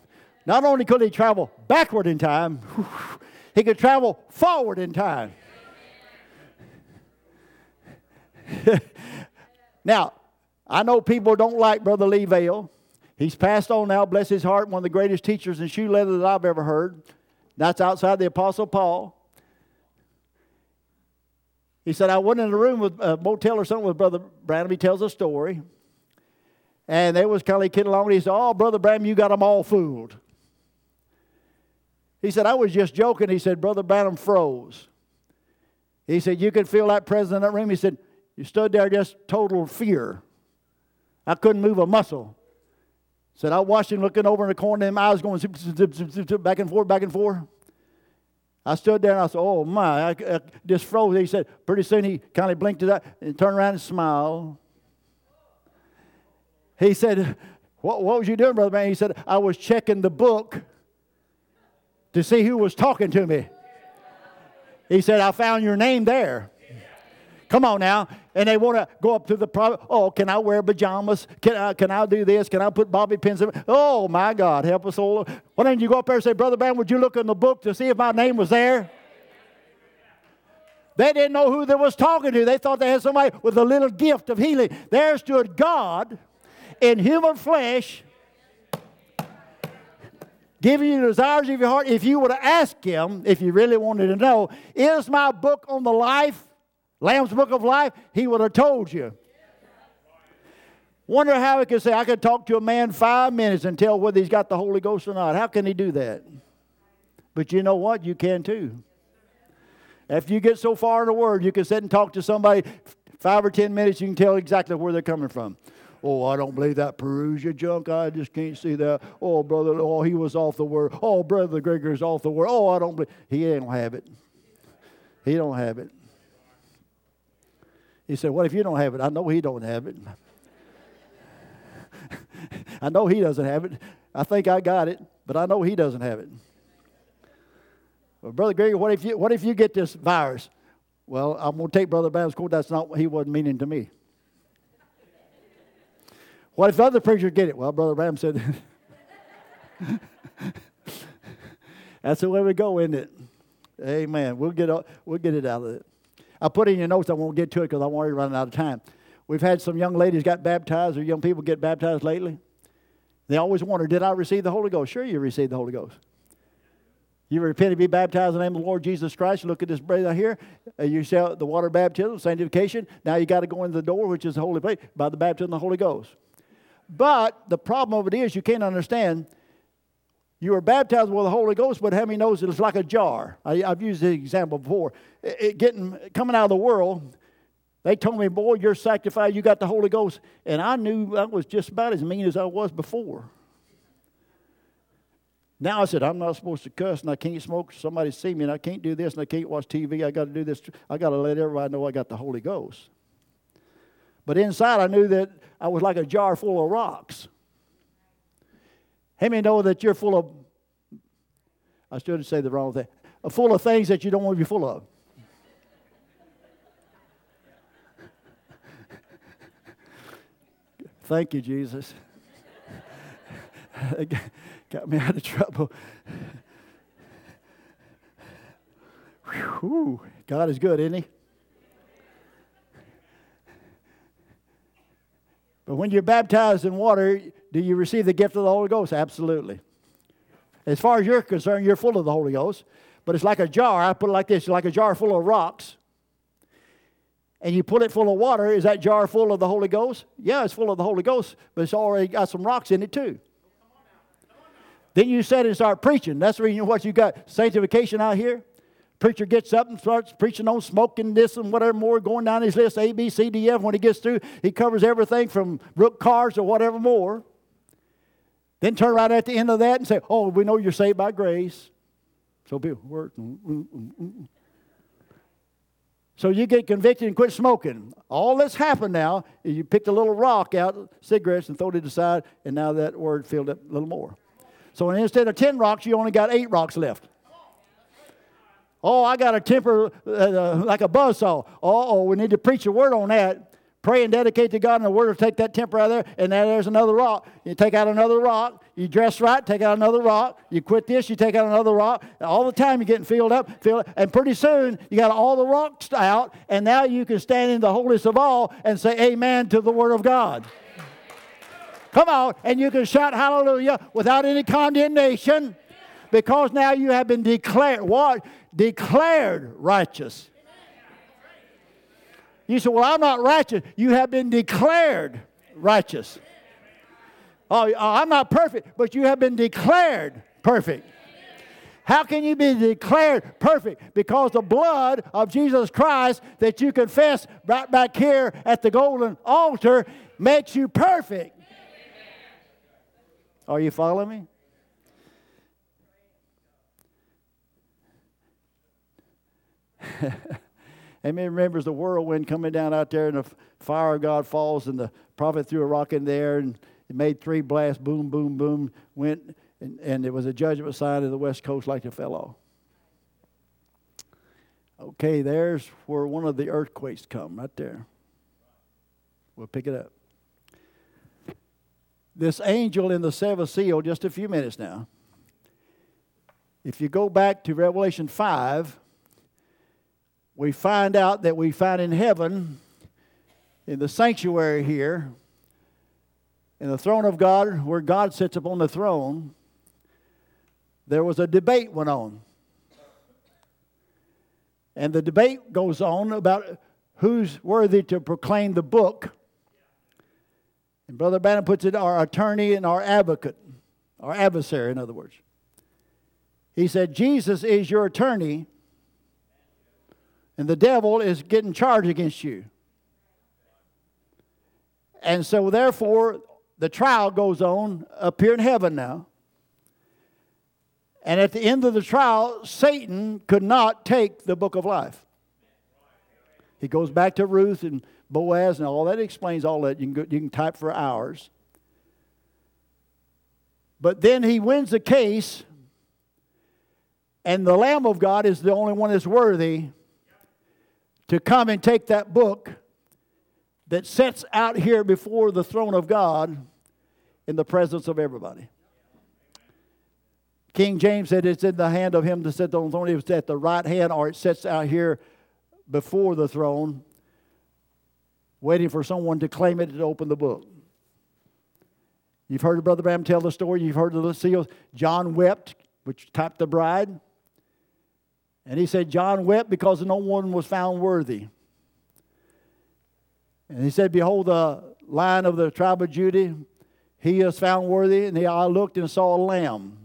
not only could he travel backward in time, he could travel forward in time. now, I know people don't like Brother Lee Vayle. He's passed on now, bless his heart, one of the greatest teachers in shoe leather that I've ever heard. That's outside the Apostle Paul. He said, I went in a room with a motel or something with Brother Branham. He tells a story. And they was kind of kidding along. and He said, Oh, Brother Branham, you got them all fooled. He said, I was just joking. He said, Brother Branham froze. He said, You could feel that presence in that room. He said, You stood there just total fear. I couldn't move a muscle. Said, I watched him looking over in the corner, and my eyes going zip, zip, zip, back and forth, back and forth. I stood there and I said, Oh my, I, I just froze. He said, Pretty soon he kind of blinked it eye and turned around and smiled. He said, what, what was you doing, Brother Man? He said, I was checking the book to see who was talking to me. He said, I found your name there. Come on now. And they want to go up to the private. Oh, can I wear pajamas? Can I, can I do this? Can I put bobby pins in? Oh, my God. Help us all. Why don't you go up there and say, Brother Ben, would you look in the book to see if my name was there? They didn't know who they was talking to. They thought they had somebody with a little gift of healing. There stood God in human flesh giving you the desires of your heart. If you were to ask him, if you really wanted to know, is my book on the life Lamb's Book of Life, he would have told you. Wonder how he could say, I could talk to a man five minutes and tell whether he's got the Holy Ghost or not. How can he do that? But you know what? You can too. After you get so far in the Word, you can sit and talk to somebody five or ten minutes, you can tell exactly where they're coming from. Oh, I don't believe that parousia junk. I just can't see that. Oh, brother, oh, he was off the word. Oh, brother Grigory's off the word. Oh, I don't believe. He don't have it. He don't have it. He said, What if you don't have it? I know he don't have it. I know he doesn't have it. I think I got it, but I know he doesn't have it. Well, Brother Grigory, what if you what if you get this virus? Well, I'm gonna take Brother Branham's quote, that's not what he wasn't meaning to me. What if the other preachers get it? Well, Brother Branham said that's the way we go, isn't it? Amen. We'll get, we'll get it out of it. I put in your notes, I won't get to it because I'm already running out of time. We've had some young ladies got baptized or young people get baptized lately. They always wonder, did I receive the Holy Ghost? Sure, you received the Holy Ghost. You repent and be baptized in the name of the Lord Jesus Christ. Look at this brother here. Uh, you say the water baptism, sanctification. Now you got to go into the door, which is the holy place, by the baptism of the Holy Ghost. But the problem of it is you can't understand you were baptized with the Holy Ghost, but many knows it's like a jar? I, have used the example before. It, it getting coming out of the world, they told me, "Boy, you're sanctified. You got the Holy Ghost," and I knew I was just about as mean as I was before. Now I said, I'm not supposed to cuss and I can't smoke. Somebody see me and I can't do this and I can't watch TV. I got to do this. I got to let everybody know I got the Holy Ghost. But inside I knew that I was like a jar full of rocks. How many know that you're full of, I shouldn't say the wrong thing, uh, full of things that you don't want to be full of? Thank you, Jesus. Got me out of trouble. Whew. God is good, isn't He? But when you're baptized in water, do you receive the gift of the Holy Ghost? Absolutely. As far as you're concerned, you're full of the Holy Ghost. But it's like a jar. I put it like this like a jar full of rocks. And you put it full of water. Is that jar full of the Holy Ghost? Yeah, it's full of the Holy Ghost, but it's already got some rocks in it too. Then you sit and start preaching. That's the reason what you got sanctification out here. Preacher gets up and starts preaching on smoking this and whatever more, going down his list A, B, C, D, F. When he gets through, he covers everything from rook cars or whatever more. Then turn right at the end of that and say, Oh, we know you're saved by grace. So be work. Mm, mm, mm, so you get convicted and quit smoking. All that's happened now is you picked a little rock out, cigarettes, and throw it aside, and now that word filled up a little more. So instead of 10 rocks, you only got eight rocks left. Oh, I got a temper uh, uh, like a buzzsaw. Oh, we need to preach a word on that. Pray and dedicate to God, and the word will take that temper out of there, and then there's another rock. You take out another rock, You dress right, take out another rock. You quit this, you take out another rock. All the time you're getting filled up, filled. And pretty soon you got all the rocks out, and now you can stand in the holiest of all and say amen to the Word of God. Come on, and you can shout hallelujah without any condemnation because now you have been declared what? Declared righteous. You say, Well, I'm not righteous. You have been declared righteous. Oh, uh, I'm not perfect, but you have been declared perfect. How can you be declared perfect? Because the blood of Jesus Christ that you confess right back here at the golden altar makes you perfect. Are you following me? Amen. Remembers the whirlwind coming down out there, and the fire of God falls, and the prophet threw a rock in there, and it made three blasts, boom, boom, boom, went, and, and it was a judgment sign of the west coast like it fellow. Okay, there's where one of the earthquakes come, right there. We'll pick it up. This angel in the seventh seal, just a few minutes now. If you go back to Revelation 5, we find out that we find in heaven, in the sanctuary here, in the throne of God, where God sits upon the throne, there was a debate went on. And the debate goes on about who's worthy to proclaim the book. And Brother Branham puts it our attorney and our advocate, our adversary, in other words. He said, Jesus is your attorney, and the devil is getting charged against you. And so, therefore, the trial goes on up here in heaven now. And at the end of the trial, Satan could not take the book of life. He goes back to Ruth and Boaz and all that explains all that. You can, go, you can type for hours. But then he wins the case, and the Lamb of God is the only one that's worthy to come and take that book that sets out here before the throne of God in the presence of everybody. King James said it's in the hand of him that sits on the throne. It's at the right hand, or it sits out here before the throne, waiting for someone to claim it to open the book. You've heard Brother Branham tell the story. You've heard the seals. John wept, which typed the bride. And he said, John wept because no one was found worthy. And he said, Behold, the lion of the tribe of Judah, he is found worthy. And I looked and saw a lamb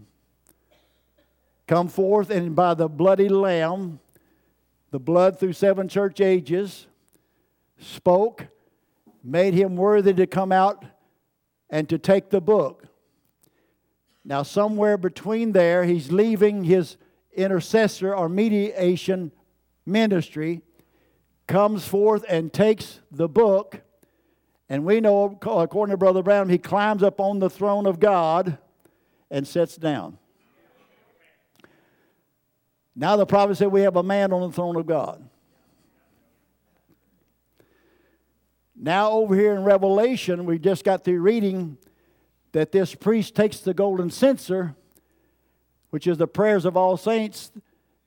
come forth, and by the bloody lamb, the blood through seven church ages, spoke, made him worthy to come out and to take the book. Now, somewhere between there, he's leaving his intercessor or mediation ministry comes forth and takes the book. And we know, according to Brother Branham, he climbs up on the throne of God and sits down. Now the prophet said we have a man on the throne of God. Now, over here in Revelation, we just got through reading that this priest takes the golden censer, which is the prayers of all saints,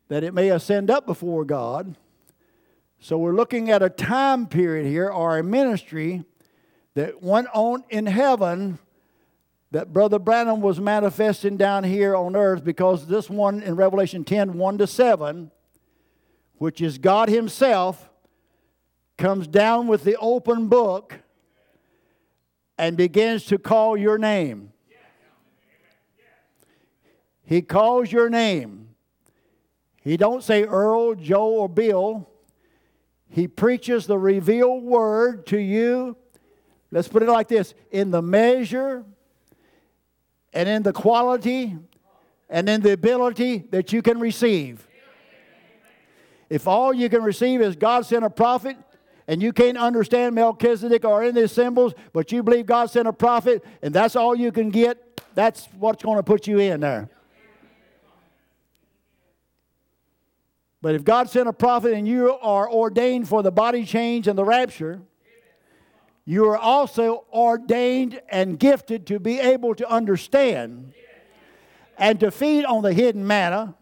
that it may ascend up before God. So we're looking at a time period here or a ministry that went on in heaven that Brother Branham was manifesting down here on earth because this one in Revelation 10 1 to 7, which is God Himself, comes down with the open book and begins to call your name. He calls your name. He don't say Earl, Joe, or Bill. He preaches the revealed word to you. Let's put it like this in the measure and in the quality and in the ability that you can receive. If all you can receive is God sent a prophet, and you can't understand Melchizedek or any of the symbols, but you believe God sent a prophet, and that's all you can get, that's what's going to put you in there. But if God sent a prophet and you are ordained for the body change and the rapture, you are also ordained and gifted to be able to understand and to feed on the hidden manna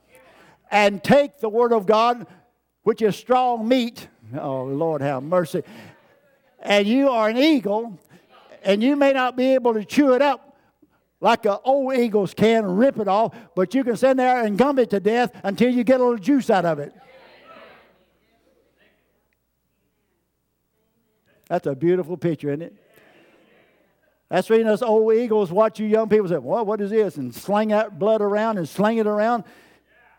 and take the Word of God, which is strong meat. Oh, Lord, have mercy. And you are an eagle, and you may not be able to chew it up like an old eagles can rip it off, but you can sit there and gum it to death until you get a little juice out of it. That's a beautiful picture, isn't it? That's reason us old eagles watch you young people say, Well, what is this? And sling that blood around and sling it around.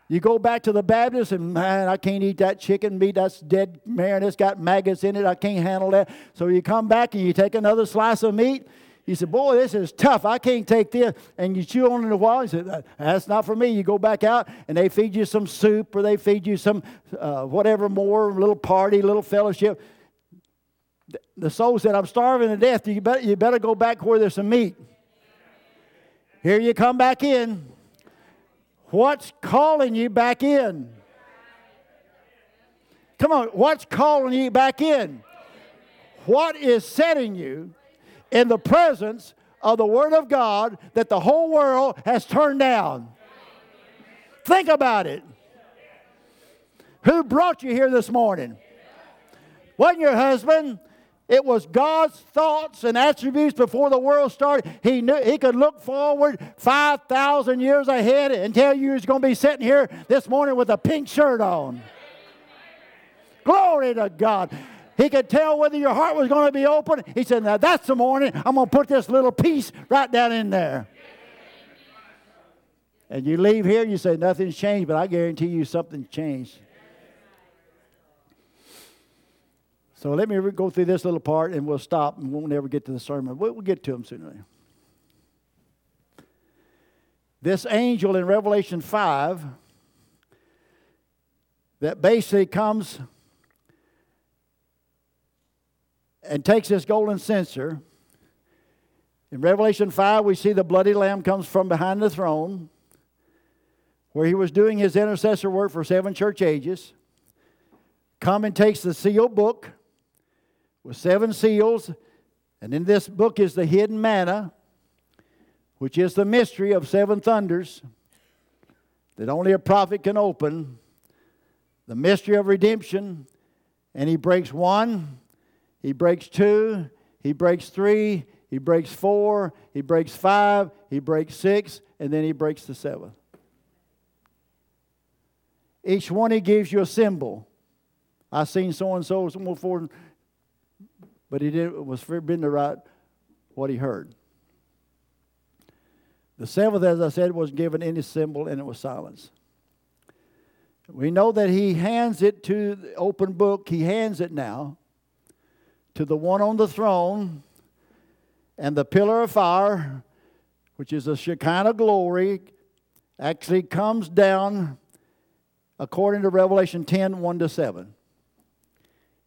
You go back to the Baptist and man, I can't eat that chicken meat. That's dead mare and it's got maggots in it. I can't handle that. So you come back and you take another slice of meat. You said, Boy, this is tough. I can't take this. And you chew on it a while. You say, That's not for me. You go back out and they feed you some soup or they feed you some uh, whatever more, little party, little fellowship the soul said, I'm starving to death. You better, you better go back where there's some meat. Here you come back in. What's calling you back in? Come on, what's calling you back in? What is setting you in the presence of the Word of God that the whole world has turned down? Think about it. Who brought you here this morning? Wasn't your husband? It was God's thoughts and attributes before the world started. He knew he could look forward 5,000 years ahead and tell you he's going to be sitting here this morning with a pink shirt on. Glory to God. He could tell whether your heart was going to be open. He said, Now that's the morning. I'm going to put this little piece right down in there. And you leave here, you say, Nothing's changed, but I guarantee you something's changed. So let me go through this little part and we'll stop and we'll never get to the sermon. We'll get to them sooner. This angel in Revelation 5 that basically comes and takes this golden censer. In Revelation 5, we see the bloody lamb comes from behind the throne where he was doing his intercessor work for seven church ages. Come and takes the sealed book with seven seals. And in this book is the hidden manna, which is the mystery of seven thunders that only a prophet can open. The mystery of redemption. And he breaks one, he breaks two, he breaks three, he breaks four, he breaks five, he breaks six, and then he breaks the seventh. Each one he gives you a symbol. I seen so and so, someone before but he didn't was forbidden to write what he heard. The seventh, as I said, was given any symbol and it was silence. We know that he hands it to the open book, he hands it now to the one on the throne and the pillar of fire, which is a Shekinah glory, actually comes down according to Revelation 10 1 to 7.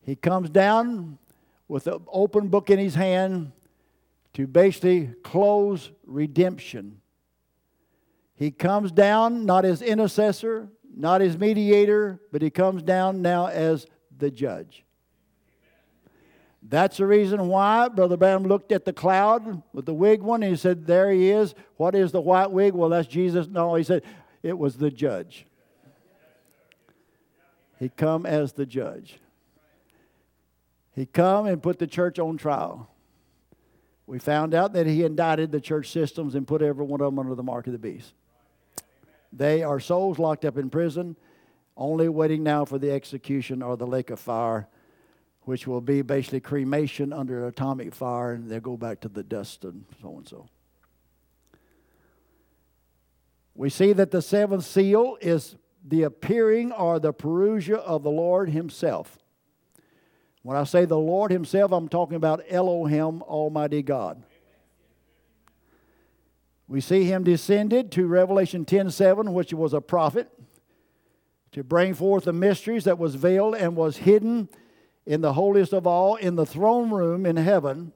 He comes down with an open book in his hand to basically close redemption. He comes down not as intercessor, not as mediator, but he comes down now as the judge. That's the reason why Brother Branham looked at the cloud with the wig one and he said, There he is. What is the white wig? Well, that's Jesus. No, he said, It was the judge. He come as the judge. He come and put the church on trial. We found out that he indicted the church systems and put every one of them under the mark of the beast. They are souls locked up in prison, only waiting now for the execution or the lake of fire, which will be basically cremation under atomic fire, and they'll go back to the dust and so and so. We see that the seventh seal is the appearing or the parousia of the Lord Himself. When I say the Lord Himself, I'm talking about Elohim, Almighty God. We see Him descended to Revelation 10 7, which was a prophet, to bring forth the mysteries that was veiled and was hidden in the holiest of all in the throne room in heaven.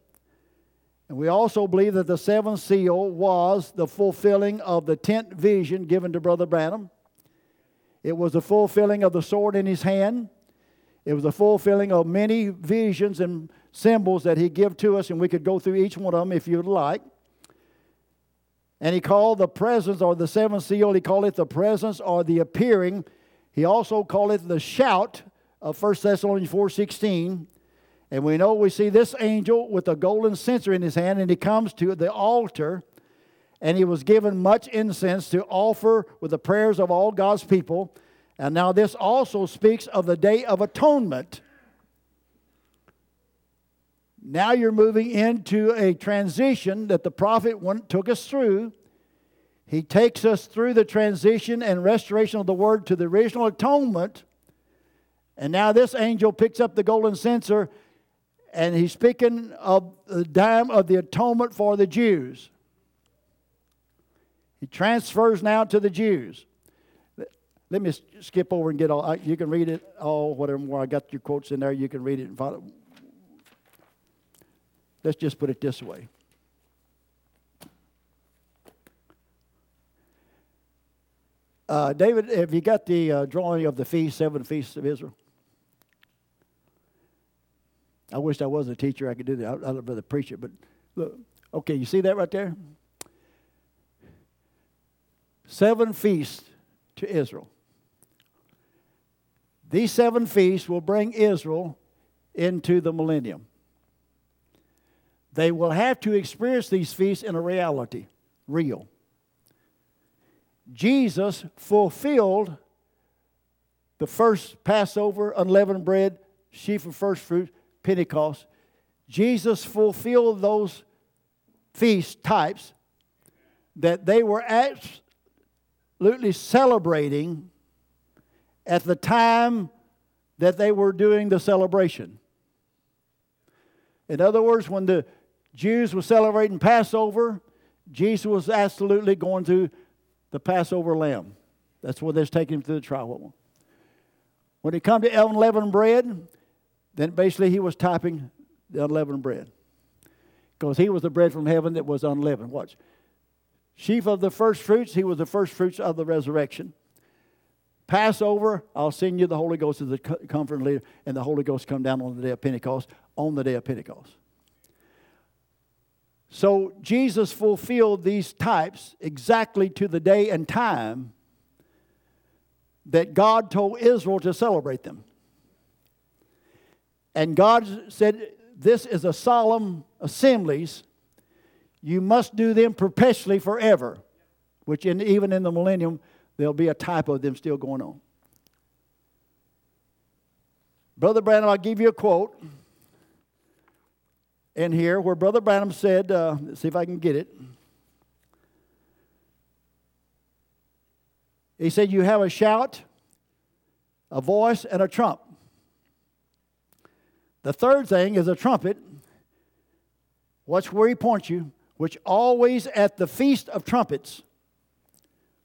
And we also believe that the seventh seal was the fulfilling of the tent vision given to Brother Branham. It was the fulfilling of the sword in his hand. It was the fulfilling of many visions and symbols that he give to us, and we could go through each one of them if you'd like. And he called the presence or the seventh seal, he called it the presence or the appearing. He also called it the shout of 1 Thessalonians 4.16. And we know we see this angel with a golden censer in his hand, and he comes to the altar, and he was given much incense to offer with the prayers of all God's people. And now this also speaks of the day of atonement. Now you're moving into a transition that the prophet took us through. He takes us through the transition and restoration of the word to the original atonement. And now this angel picks up the golden censer and he's speaking of the time of the atonement for the Jews. He transfers now to the Jews. Let me skip over and get all. You can read it all, whatever more. I got your quotes in there. You can read it and follow. Let's just put it this way. Uh, David, have you got the uh, drawing of the feast, seven feasts of Israel? I wish I was a teacher. I could do that. I'd, I'd rather preach it. But look, okay, you see that right there? Seven feasts to Israel. These seven feasts will bring Israel into the millennium. They will have to experience these feasts in a reality, real. Jesus fulfilled the first Passover, unleavened bread, sheaf of first fruit, Pentecost. Jesus fulfilled those feast types that they were absolutely celebrating at the time that they were doing the celebration. In other words, when the Jews were celebrating Passover, Jesus was absolutely going through the Passover lamb. That's what they're taking him through the trial. When he come to unleavened bread, then basically he was typing the unleavened bread. Because he was the bread from heaven that was unleavened. Watch. Sheaf of the first fruits, he was the first fruits of the resurrection. Passover, I'll send you the Holy Ghost as the comfort leader, and the Holy Ghost come down on the day of Pentecost, on the day of Pentecost. So Jesus fulfilled these types exactly to the day and time that God told Israel to celebrate them. And God said, This is a solemn assemblies. You must do them perpetually forever, which in, even in the millennium, there'll be a type of them still going on. Brother Branham, I'll give you a quote in here where Brother Branham said, uh, let's see if I can get it. He said, You have a shout, a voice, and a trump. The third thing is a trumpet. Watch where he points you, which always at the feast of trumpets.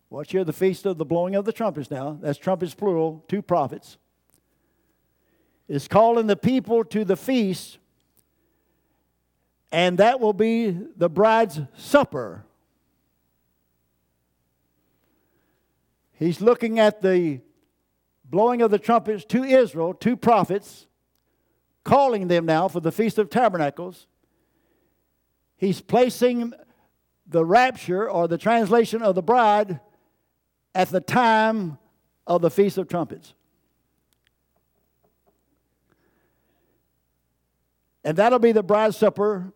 Watch here, the feast of the blowing of the trumpets now. That's trumpets plural, two prophets. Is calling the people to the feast and that will be the bride's supper. He's looking at the blowing of the trumpets to Israel, two prophets, calling them now for the Feast of Tabernacles. He's placing the rapture or the translation of the bride at the time of the Feast of Trumpets. And that'll be the bride's supper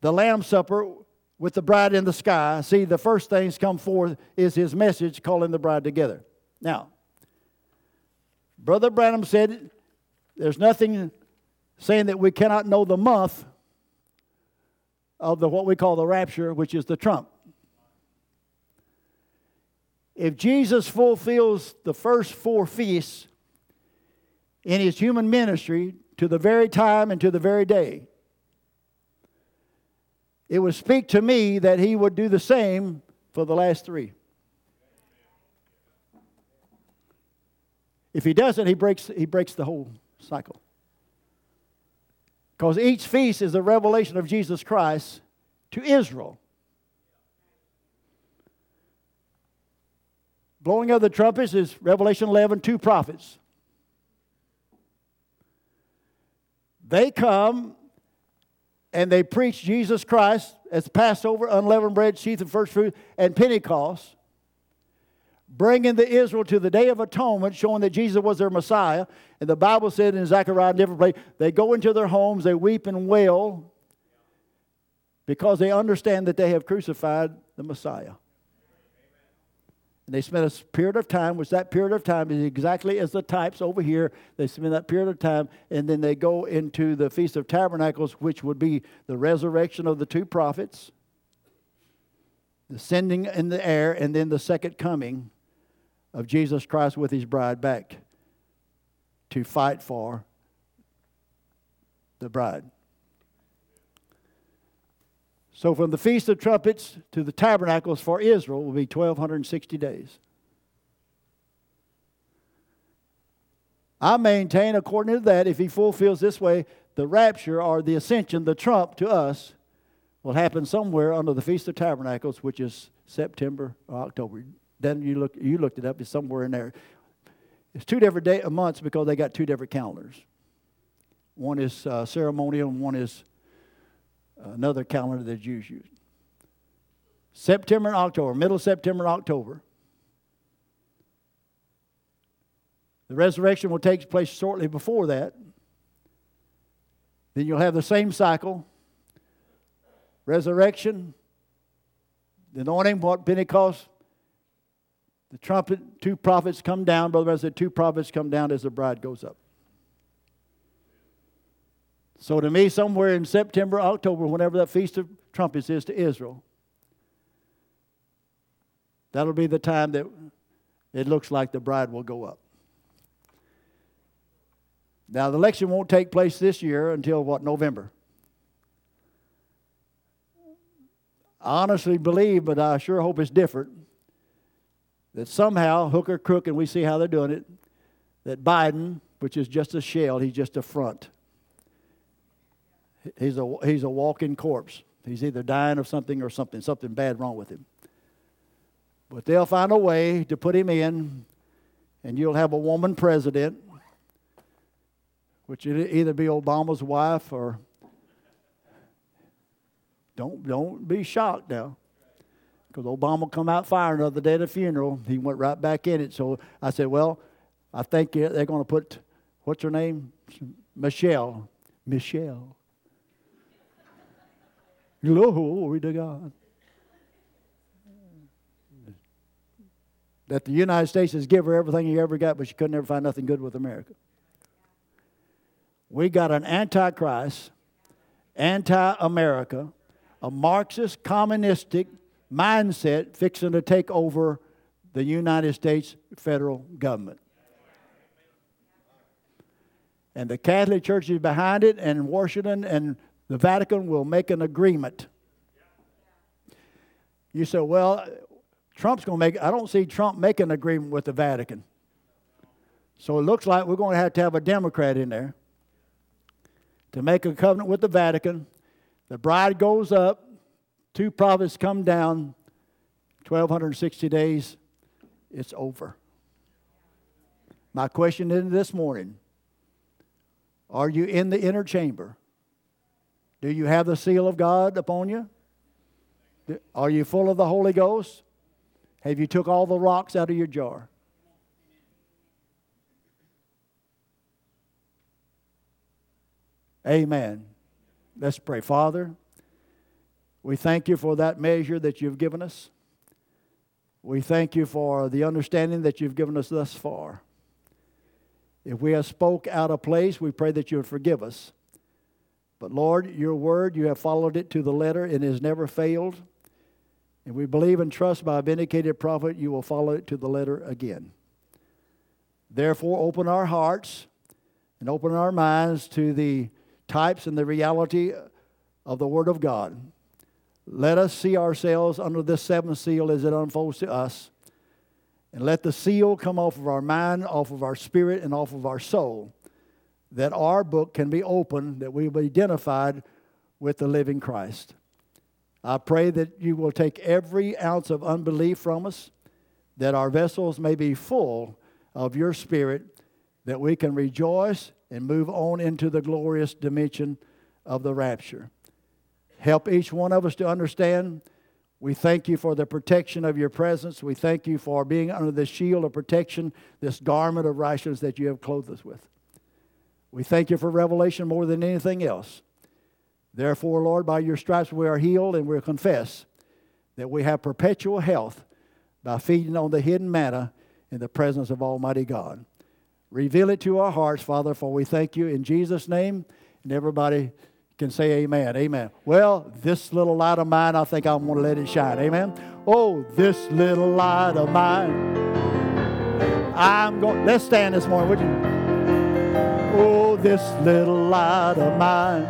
the Lamb Supper with the bride in the sky. See, the first things come forth is his message calling the bride together. Now, Brother Branham said there's nothing saying that we cannot know the month of the what we call the rapture, which is the trump. If Jesus fulfills the first four feasts in his human ministry to the very time and to the very day, it would speak to me that he would do the same for the last three. If he doesn't, he breaks, he breaks the whole cycle. Because each feast is a revelation of Jesus Christ to Israel. Blowing of the trumpets is Revelation 11, two prophets. They come and they preach Jesus Christ as Passover, unleavened bread, sheaf of first fruit, and Pentecost, bringing the Israel to the Day of Atonement, showing that Jesus was their Messiah. And the Bible said in Zechariah, different place, they go into their homes, they weep and wail because they understand that they have crucified the Messiah. And they spend a period of time, which that period of time is exactly as the types over here. They spend that period of time, and then they go into the Feast of Tabernacles, which would be the resurrection of the two prophets, the sending in the air, and then the second coming of Jesus Christ with his bride back to fight for the bride. So, from the Feast of Trumpets to the Tabernacles for Israel will be 1,260 days. I maintain, according to that, if he fulfills this way, the rapture or the ascension, the trump to us, will happen somewhere under the Feast of Tabernacles, which is September or October. Then you look, you looked it up. It's somewhere in there. It's two different day, months because they got two different calendars. One is uh, ceremonial, and one is another calendar that Jews use. September and October, middle September and October. The resurrection will take place shortly before that. Then you'll have the same cycle resurrection, the anointing, what Pentecost, the trumpet, two prophets come down. Brother I said, two prophets come down as the bride goes up. So to me, somewhere in September, October, whenever that Feast of Trumpets is to Israel, that'll be the time that it looks like the bride will go up. Now, the election won't take place this year until what, November? I honestly believe, but I sure hope it's different, that somehow, hook or crook, and we see how they're doing it, that Biden, which is just a shell, he's just a front he's a, he's a walking corpse. He's either dying of something or something, something bad wrong with him. But they'll find a way to put him in, and you'll have a woman president, which will either be Obama's wife or. Don't, don't be shocked now. Because Obama will come out firing the other day at a funeral. He went right back in it. So I said, well, I think they're going to put, what's her name? Michelle. Michelle Glory to God. That the United States has given her everything he ever got, but she could never find nothing good with America. We got an antichrist, anti America, a Marxist, communistic mindset fixing to take over the United States federal government. And the Catholic Church is behind it, and Washington and the Vatican will make an agreement. You say, well, Trump's going to make, I don't see Trump making an agreement with the Vatican. So it looks like we're going to have to have a Democrat in there to make a covenant with the Vatican. The bride goes up, two prophets come down, 1,260 days, it's over. My question is this morning Are you in the inner chamber? Do you have the seal of God upon you? Are you full of the Holy Ghost? Have you took all the rocks out of your jar? Amen. Let's pray. Father, we thank you for that measure that you've given us. We thank you for the understanding that you've given us thus far. If we have spoke out of place, we pray that you would forgive us. But Lord, your word, you have followed it to the letter and has never failed. And we believe and trust by a vindicated prophet, you will follow it to the letter again. Therefore, open our hearts and open our minds to the types and the reality of the Word of God. Let us see ourselves under this seventh seal as it unfolds to us. And let the seal come off of our mind, off of our spirit, and off of our soul that our book can be opened, that we will be identified with the living Christ. I pray that you will take every ounce of unbelief from us, that our vessels may be full of your spirit, that we can rejoice and move on into the glorious dimension of the rapture. Help each one of us to understand. We thank you for the protection of your presence. We thank you for being under the shield of protection, this garment of righteousness that you have clothed us with. We thank you for revelation more than anything else. Therefore, Lord, by your stripes we are healed, and we confess that we have perpetual health by feeding on the hidden manna in the presence of Almighty God. Reveal it to our hearts, Father, for we thank you in Jesus' name. And everybody can say amen. Amen. Well, this little light of mine, I think I'm going to let it shine. Amen. Oh, this little light of mine. I'm going, let's stand this morning, would you? Oh, this little light of mine.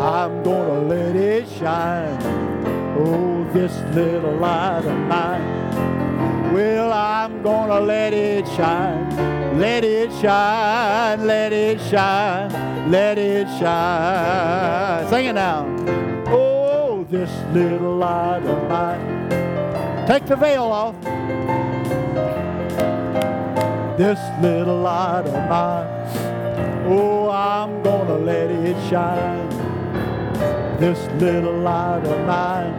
I'm going to let it shine. Oh, this little light of mine. Well, I'm to let it shine. Let it shine. Let it shine. Let it shine. Sing it now. Oh, this little light of mine. Take the veil off. This little light of mine. Oh, I'm to let it shine this little light of mine.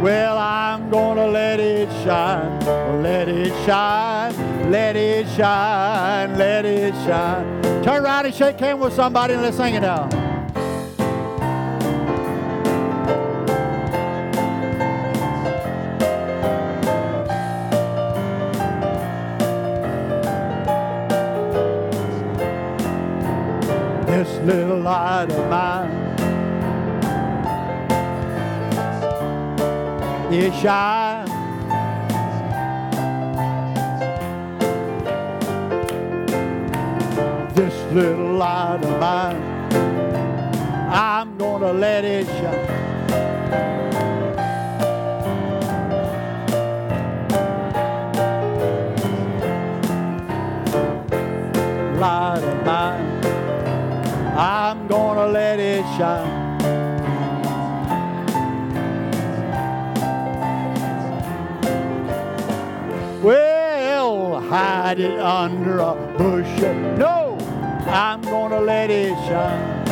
Well, I'm gonna let it shine, let it shine, let it shine, let it shine. Turn around and shake hands with somebody and let's sing it out. This little light of mine. It shines. This little light of mine, I'm gonna let it shine. Light of mine, I'm gonna let it shine. Hide it under a bushel. No, I'm gonna let it shine.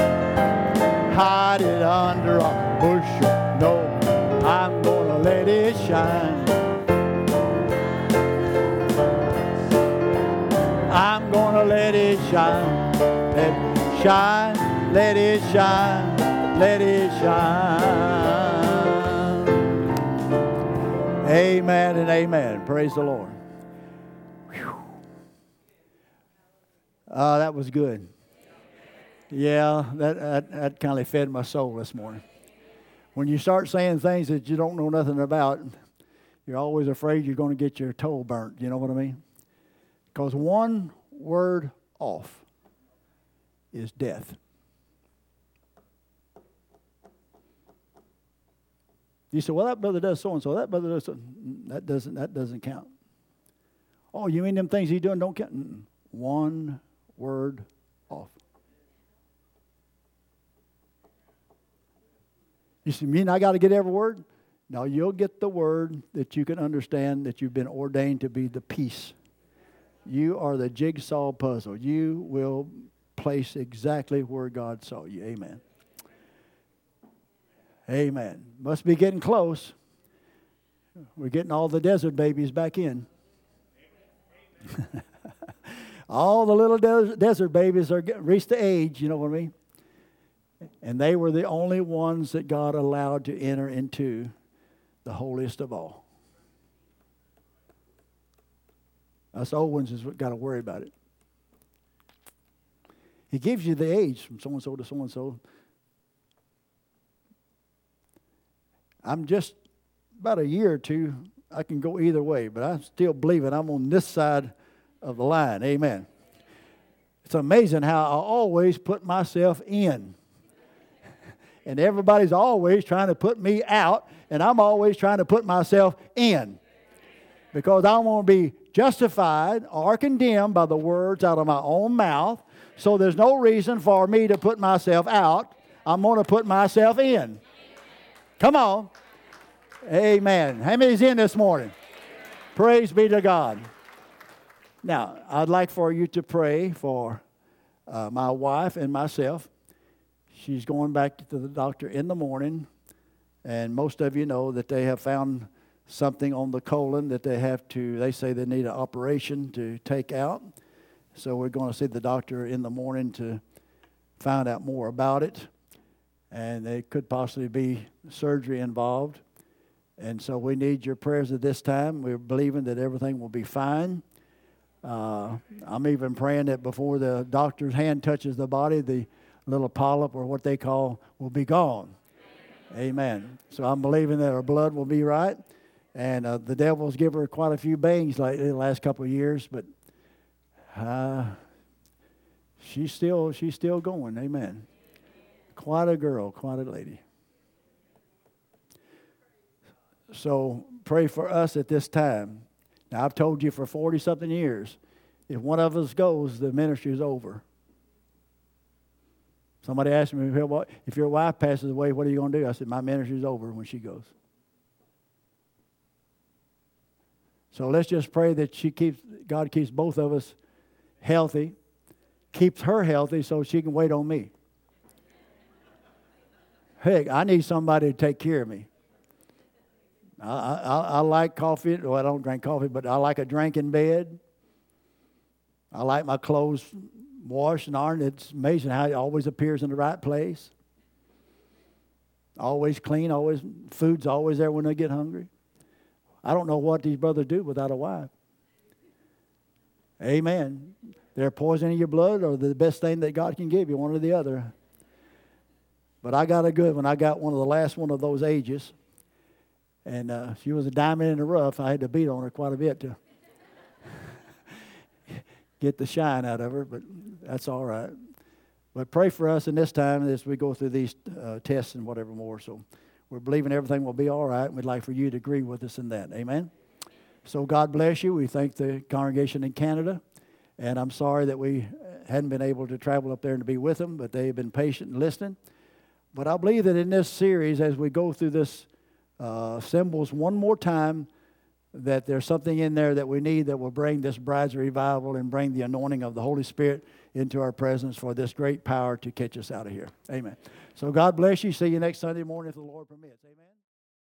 Hide it under a bushel. No, I'm gonna let it shine. I'm gonna let it shine. Let it shine. Let it shine. Let it shine. Amen and amen. Praise the Lord. Uh, that was good. Yeah, that, that, that kind of fed my soul this morning. When you start saying things that you don't know nothing about, you're always afraid you're going to get your toe burnt. You know what I mean? Because one word off is death. You say, well, that brother does so and so. That brother does so. That doesn't, that doesn't count. Oh, you mean them things he's doing don't count? One word off. You see, mean I got to get every word? No, you'll get the word that you can understand that you've been ordained to be the piece. You are the jigsaw puzzle. You will place exactly where God saw you. Amen. Amen. Must be getting close. We're getting all the desert babies back in. all the little des- desert babies are reached the age, you know what I mean? And they were the only ones that God allowed to enter into the holiest of all. Us old ones has got to worry about it. He gives you the age from so and so to so and so. I'm just about a year or two, I can go either way, but I still believe it. I'm on this side of the line. Amen. It's amazing how I always put myself in. And everybody's always trying to put me out, and I'm always trying to put myself in. Because I want to be justified or condemned by the words out of my own mouth. So there's no reason for me to put myself out. I'm going to put myself in. Come on. Amen. How many's in this morning? Praise be to God. Now, I'd like for you to pray for uh, my wife and myself. She's going back to the doctor in the morning, and most of you know that they have found something on the colon that they have to, they say they need an operation to take out. So we're going to see the doctor in the morning to find out more about it. And there could possibly be surgery involved. And so we need your prayers at this time. We're believing that everything will be fine. Uh, I'm even praying that before the doctor's hand touches the body, the little polyp or what they call will be gone. Amen. So I'm believing that our blood will be right. And uh, the devil's given her quite a few bangs lately, the last couple of years, but uh, she's still she's still going. Amen. Quite a girl, quite a lady. So pray for us at this time. Now I've told you for forty something years, if one of us goes, the ministry is over. Somebody asked me, if your wife passes away, what are you going to do? I said, my ministry is over when she goes. So let's just pray that she keeps, God keeps both of us healthy, keeps her healthy so she can wait on me. Heck, I need somebody to take care of me. I, I, I like coffee. Well, I don't drink coffee, but I like a drink in bed. I like my clothes washed and ironed. It's amazing how it always appears in the right place. Always clean, always food's always there when they get hungry. I don't know what these brothers do without a wife. Amen. They're poisoning your blood or the best thing that God can give you, one or the other. But I got a good one. I got one of the last one of those ages. And uh, she was a diamond in the rough. I had to beat on her quite a bit to get the shine out of her, but that's all right. But pray for us in this time as we go through these uh, tests and whatever more. So. We're believing everything will be all right. We'd like for you to agree with us in that. Amen. So God bless you. We thank the congregation in Canada. And I'm sorry that we hadn't been able to travel up there and to be with them, but they have been patient and listening. But I believe that in this series, as we go through this uh, symbols one more time, that there's something in there that we need that will bring this bride's revival and bring the anointing of the Holy Spirit into our presence for this great power to catch us out of here. Amen. So God bless you. See you next Sunday morning if the Lord permits. Amen.